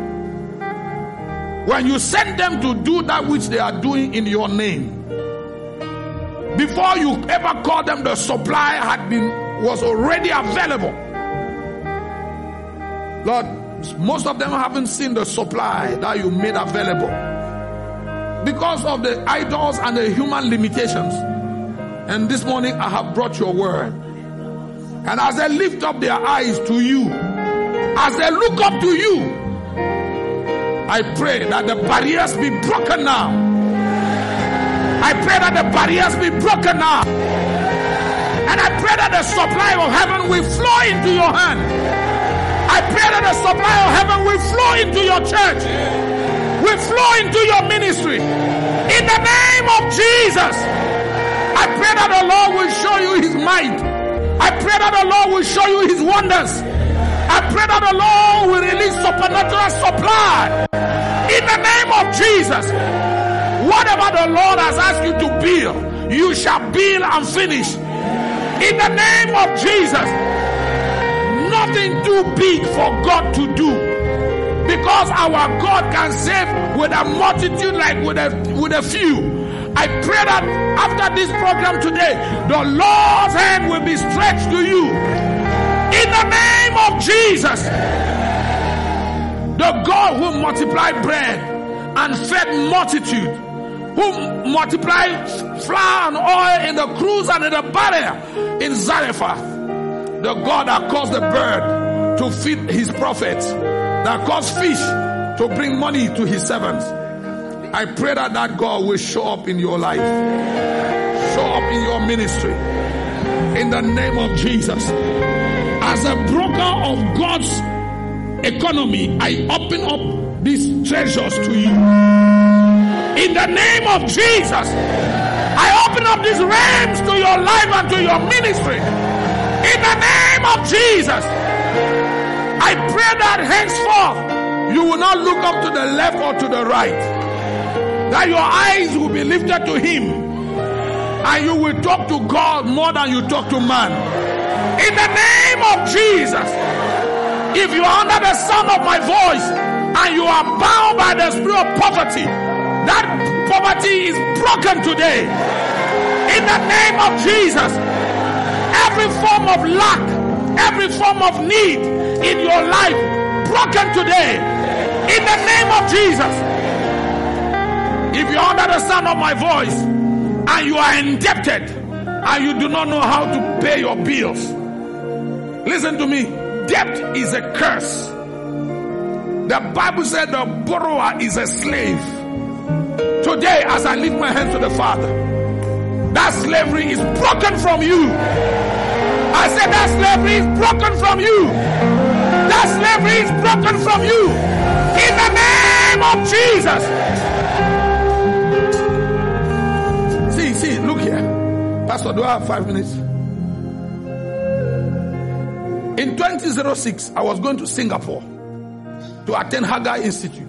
when you send them to do that which they are doing in your name, before you ever call them, the supply had been was already available. Lord, most of them haven't seen the supply that you made available because of the idols and the human limitations. And this morning I have brought your word. And as they lift up their eyes to you, as they look up to you, I pray that the barriers be broken now. I pray that the barriers be broken now. And I pray that the supply of heaven will flow into your hand. I pray that the supply of heaven will flow into your church, will flow into your ministry. In the name of Jesus, I pray that the Lord will show you his might. I pray that the Lord will show you his wonders. I pray that the Lord will release supernatural supply. In the name of Jesus, whatever the Lord has asked you to build, you shall build and finish. In the name of Jesus, nothing too big for God to do. Because our God can save with a multitude like with a with a few. I pray that after this program today, the Lord's hand will be stretched to you. In the name of Jesus. The God who multiplied bread and fed multitude, who multiplied flour and oil in the cruse and in the barrel in Zarephath. The God that caused the bird to feed his prophets, that caused fish to bring money to his servants. I pray that that God will show up in your life, show up in your ministry, in the name of Jesus. As a broker of God's economy, I open up these treasures to you. In the name of Jesus, I open up these realms to your life and to your ministry. In the name of Jesus, I pray that henceforth you will not look up to the left or to the right. That your eyes will be lifted to Him and you will talk to God more than you talk to man. In the name of Jesus, if you are under the sound of my voice and you are bound by the spirit of poverty, that poverty is broken today. In the name of Jesus, every form of lack, every form of need in your life broken today. In the name of Jesus. If you're under the sound of my voice and you are indebted and you do not know how to pay your bills, listen to me. Debt is a curse. The Bible said the borrower is a slave. Today, as I lift my hands to the Father, that slavery is broken from you. I said that slavery is broken from you. That slavery is broken from you. In the name of Jesus. See, see, look here. Pastor, do I have five minutes? In 2006, I was going to Singapore to attend Haggai Institute.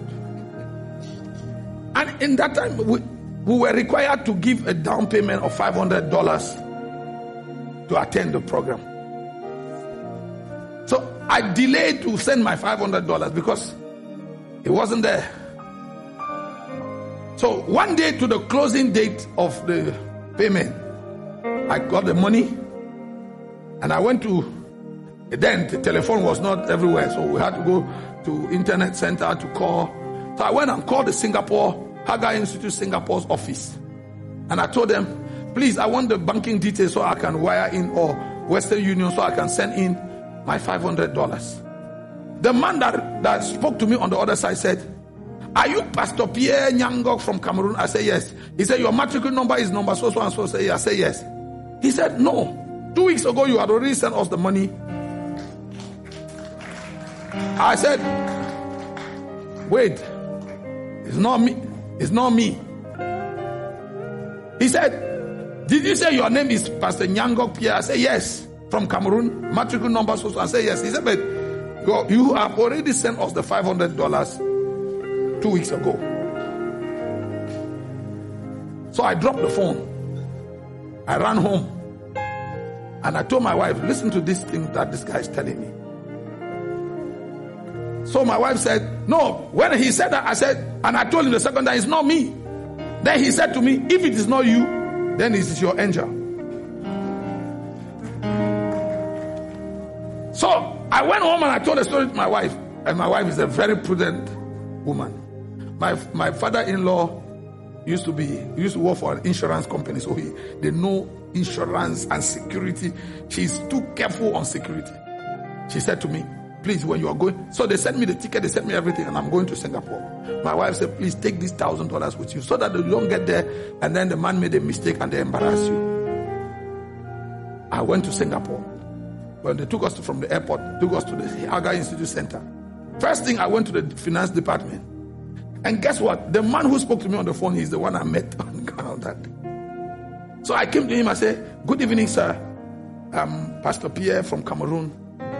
And in that time, we, we were required to give a down payment of $500 to attend the program. So I delayed to send my $500 because it wasn't there. So one day to the closing date of the payment, I got the money and I went to then the telephone was not everywhere, so we had to go to internet center to call. So I went and called the Singapore Haggai Institute Singapore's office, and I told them, please, I want the banking details so I can wire in or Western Union so I can send in my five hundred dollars. The man that, that spoke to me on the other side said, Are you Pastor Pierre Ngnangock from Cameroon? I said, Yes. He said, Your matriculation number is number so so and so. I said, I said, Yes. He said, No. Two weeks ago, you had already sent us the money. I said, Wait, it's not me. It's not me. He said, Did you say your name is Pastor Ngnangock Pierre? I said, Yes. From Cameroon, matriculation number so. I said, Yes. He said, But you have already sent us the $500 two weeks ago. So I dropped the phone. I ran home. And I told my wife, listen to this thing that this guy is telling me. So my wife said, no. When he said that, I said, and I told him the second time, it's not me. Then he said to me, if it is not you, then it is your angel. So I went home and I told the story to my wife. And my wife is a very prudent woman. My, my father-in-law used to be used to work for an insurance company, so he they know insurance and security. She's too careful on security. She said to me, please, when you are going. So they sent me the ticket, they sent me everything, and I'm going to Singapore. My wife said, please take this thousand dollars with you so that you don't get there and then the man made a mistake and they embarrass you. I went to Singapore. When they took us from the airport, took us to the Haggai Institute Center. First thing, I went to the finance department. And guess what? The man who spoke to me on the phone, he's the one I met [LAUGHS] on ground that day. So I came to him, I said, Good evening, sir. I'm Pastor Pierre from Cameroon.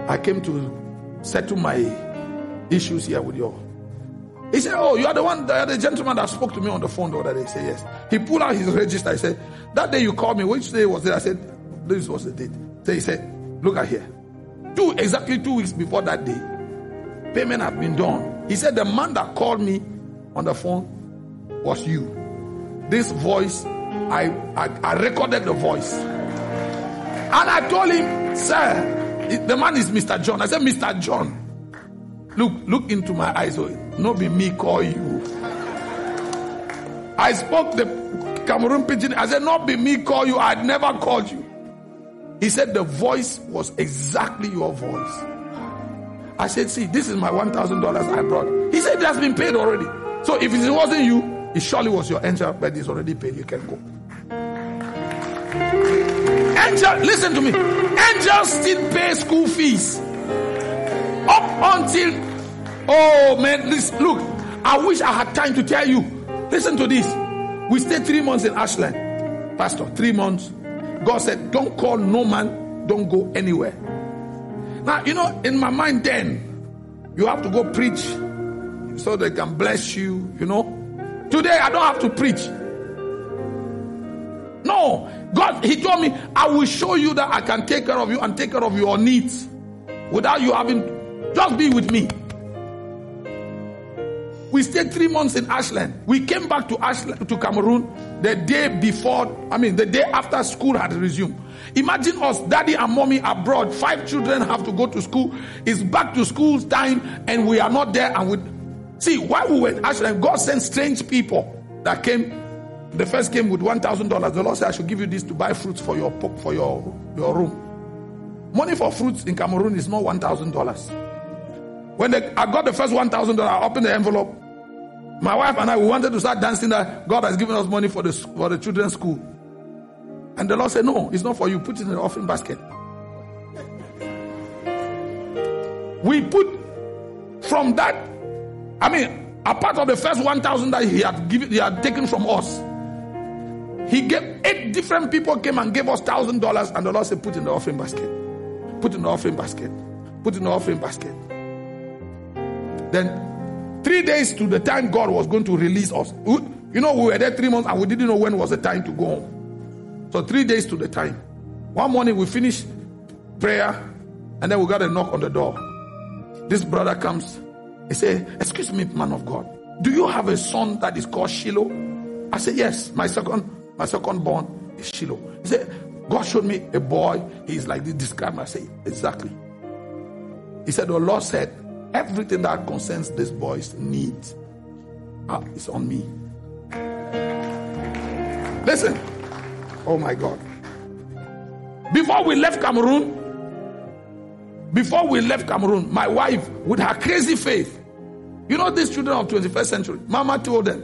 I came to settle my issues here with you. He said, Oh, you are the one, the, the gentleman that spoke to me on the phone the other day. He said, Yes. He pulled out his register. He said, That day you called me, which day was it? I said, This was the date. So he said, Look at here. Two, exactly two weeks before that day, payment had been done. He said, The man that called me on the phone was you. This voice, I, I, I recorded the voice. And I told him, Sir, the man is Mr. John. I said, Mr. John, look, look into my eyes. Oh, no be me call you. I spoke the Cameroon pidgin. I said, not be me call you. I'd never called you. He said the voice was exactly your voice. I said, see, this is my $1,000 I brought. He said it has been paid already. So if it wasn't you, it surely was your angel, but it's already paid. You can go. Angel, listen to me. Angels still pay school fees. Up until, oh man, listen, look, I wish I had time to tell you. Listen to this. We stayed three months in Ashland. Pastor, three months. God said, don't call no man, don't go anywhere. Now, you know, in my mind then, you have to go preach so they can bless you, you know. Today, I don't have to preach. No, God, He told me, I will show you that I can take care of you and take care of your needs without you having, just be with me. We stayed three months in Ashland. We came back to Ashland, to Cameroon the day before, I mean, the day after school had resumed. Imagine us, daddy and mommy abroad. Five children have to go to school. It's back to school time, and we are not there. And we see why we went Ashland, God sent strange people that came. The first came with one thousand dollars. The Lord said, "I should give you this to buy fruits for your for your your room." Money for fruits in Cameroon is not one thousand dollars. When they, I got the first one thousand dollars, I opened the envelope. My wife and I we wanted to start dancing that God has given us money for the for the children's school. And the Lord said, No, it's not for you. Put it in the offering basket. We put from that, I mean, a part of the first 1,000 that he had given, he had taken from us. He gave eight different people came and gave us thousand dollars, and the Lord said, Put in the offering basket. Put in the offering basket. Put in the offering basket. Then three days to the time God was going to release us. You know, we were there three months and we didn't know when was the time to go home. So three days to the time. One morning we finished prayer and then we got a knock on the door. This brother comes. He said, Excuse me, man of God. Do you have a son that is called Shiloh? I said, Yes, my second, my second born is Shiloh. He said, God showed me a boy. He's like this. Describe. I say, Exactly. He said, The Lord said, Everything that concerns this boy's needs is on me. Listen. Oh my God. Before we left Cameroon, before we left Cameroon, my wife, with her crazy faith, you know, these children of 21st century, Mama told them,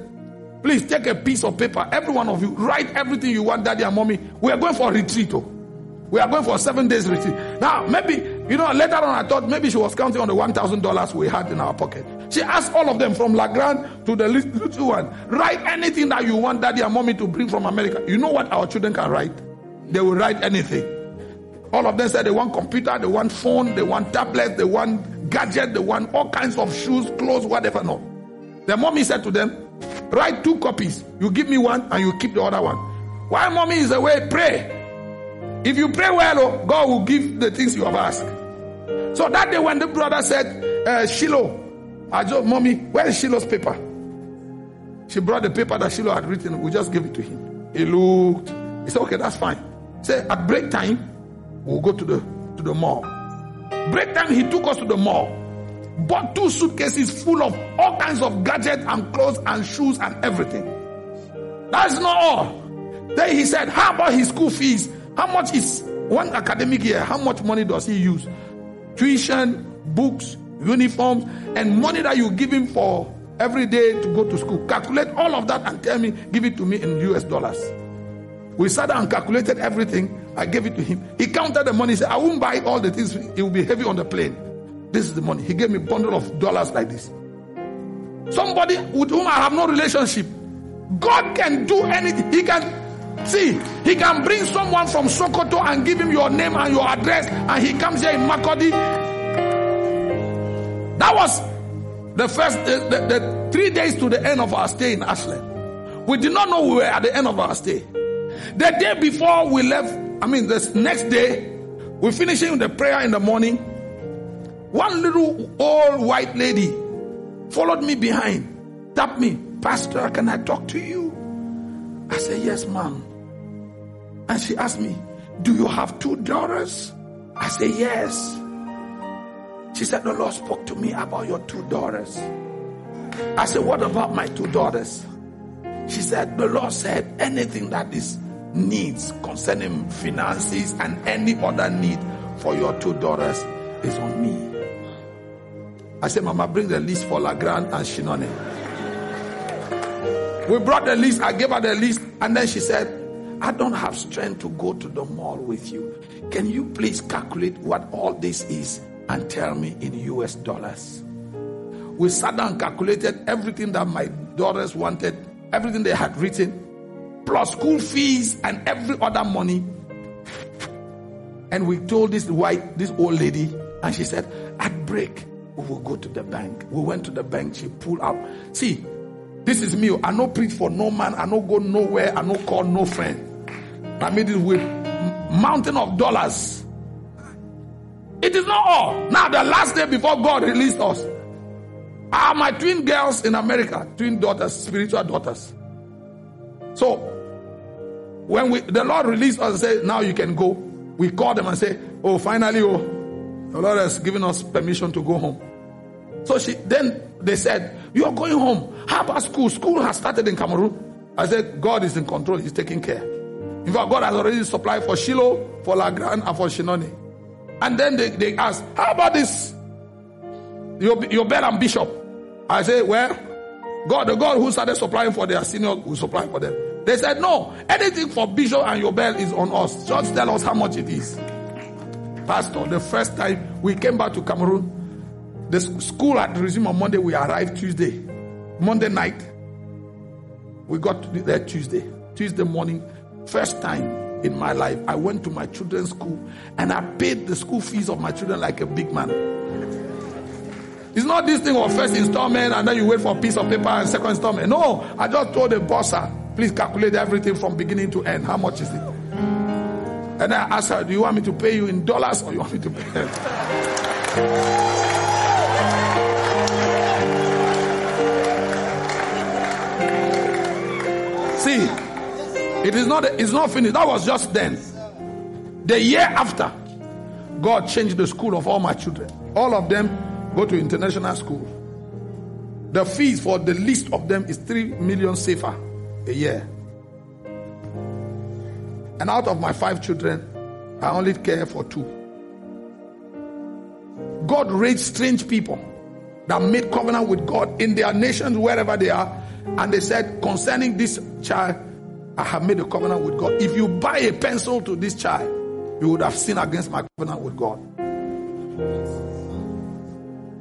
please take a piece of paper, every one of you, write everything you want, daddy and mommy. We are going for a retreat. Oh. We are going for a seven days retreat. Now, maybe, you know, later on I thought maybe she was counting on the $1,000 we had in our pocket. She asked all of them from Legrand to the little one, write anything that you want daddy and mommy to bring from America. You know what our children can write? They will write anything. All of them said they want computer, they want phone, they want tablet, they want gadget, they want all kinds of shoes, clothes, whatever. No. The mommy said to them, write two copies. You give me one and you keep the other one. While mommy is away, pray. If you pray well, oh, God will give the things you have asked. So that day when the brother said, uh, Shiloh, I just, mommy, where is Shiloh's paper? She brought the paper that Shiloh had written. We just gave it to him. He looked. He said, okay, that's fine. Say at break time, we'll go to the to the mall. Break time, he took us to the mall. Bought two suitcases full of all kinds of gadgets and clothes and shoes and everything. That's not all. Then he said, How about his school fees? How much is one academic year? How much money does he use? Tuition, books, uniforms, and money that you give him for every day to go to school. Calculate all of that and tell me, give it to me in US dollars. We sat down and calculated everything. I gave it to him. He counted the money. He said, I won't buy all the things. It will be heavy on the plane. This is the money. He gave me a bundle of dollars like this. Somebody with whom I have no relationship. God can do anything. He can see. He can bring someone from Sokoto and give him your name and your address, and he comes here in Makurdi. That was the first, the, the, the three days to the end of our stay in Ashland. We did not know we were at the end of our stay. The day before we left, I mean, the next day, we're finishing the prayer in the morning. One little old white lady followed me behind, tapped me, Pastor, can I talk to you? I said, Yes, ma'am. And she asked me, Do you have two daughters? I said, Yes. She said, The Lord spoke to me about your two daughters. I said, What about my two daughters? She said, The Lord said, anything that is needs concerning finances and any other need for your two daughters is on me. I said, Mama, bring the list for Lagrand and Shinone. We brought the list. I gave her the list. And then she said, I don't have strength to go to the mall with you. Can you please calculate what all this is and tell me in US dollars? We sat down and calculated everything that my daughters wanted, everything they had written, plus school fees and every other money. And we told this white, this old lady, and she said, at break, we will go to the bank. We went to the bank. She pulled out. See, this is me. I no preach for no man. I no go nowhere. I no call no friend. I made it with mountain of dollars. It is not all. Now the last day before God released us are my twin girls in America, twin daughters, spiritual daughters. So when we the Lord released us and said, now you can go, we call them and say, oh, finally, oh, the Lord has given us permission to go home. So she then they said, You are going home. How about school? School has started in Cameroon. I said, God is in control, He's taking care. In fact, God has already supplied for Shiloh, for Lagrand, and for Shinone. And then they, they asked, How about this? Your, your bell and bishop. I said, Well, God, the God who started supplying for their senior will supply for them. They said, No, anything for bishop and your bell is on us. Just tell us how much it is pastor, the first time we came back to Cameroon, the school had resumed on Monday. We arrived Tuesday. Monday night, we got there Tuesday. Tuesday morning, first time in my life, I went to my children's school and I paid the school fees of my children like a big man. It's not this thing of first installment and then you wait for a piece of paper and second installment. No, I just told the boss, ah, please calculate everything from beginning to end. How much is it? And I asked her, Do you want me to pay you in dollars or you want me to pay? See, it is not it's not finished. That was just then. The year after, God changed the school of all my children. All of them go to international school. The fees for the least of them is three million CFA a year. And out of my five children, I only care for two. God raised strange people that made covenant with God in their nations, wherever they are. And they said, concerning this child, I have made a covenant with God. If you buy a pencil to this child, you would have sinned against my covenant with God.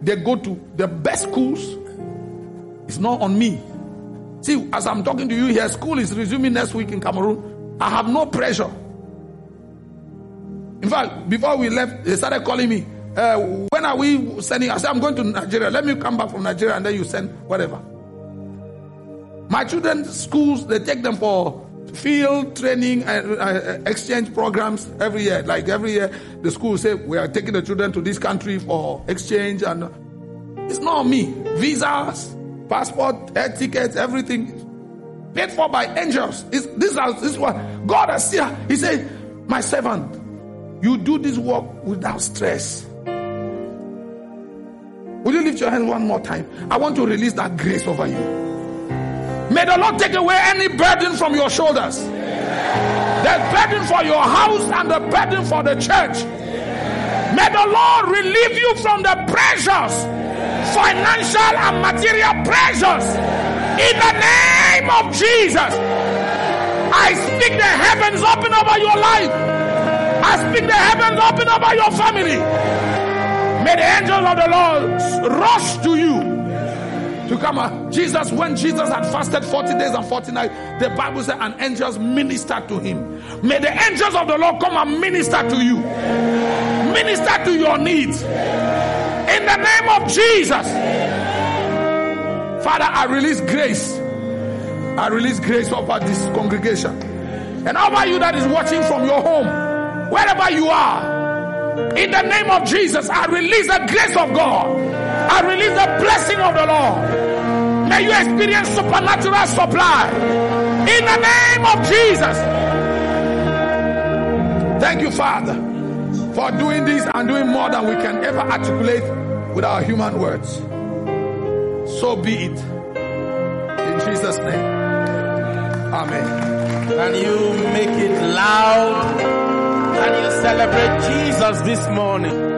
They go to the best schools. It's not on me. See, as I'm talking to you here, school is resuming next week in Cameroon. I have no pressure. In fact, before we left, they started calling me. Uh, when are we sending? I said, I'm going to Nigeria. Let me come back from Nigeria and then you send whatever. My children's schools, they take them for field training and uh, exchange programs every year. Like every year, the school say, we are taking the children to this country for exchange. And it's not me. Visas, passport, air tickets, everything paid for by angels. This, is, this is what God has seen. He said, My servant, you do this work without stress. Will you lift your hand one more time? I want to release that grace over you. May the Lord take away any burden from your shoulders. The burden for your house and the burden for the church. May the Lord relieve you from the pressures, financial and material pressures. In the name of Jesus, I speak the heavens open over your life. I speak the heavens open over your family. May the angels of the Lord rush to you to come. Jesus, when Jesus had fasted 40 days and 40 nights, the Bible said, and angels ministered to him. May the angels of the Lord come and minister to you, minister to your needs. In the name of Jesus. Father, I release grace. I release grace over this congregation. And over you that is watching from your home, wherever you are, in the name of Jesus, I release the grace of God. I release the blessing of the Lord. May you experience supernatural supply. In the name of Jesus. Thank you, Father, for doing this and doing more than we can ever articulate with our human words. So be it. In Jesus' name. Amen. Can you make it loud? Can you celebrate Jesus this morning?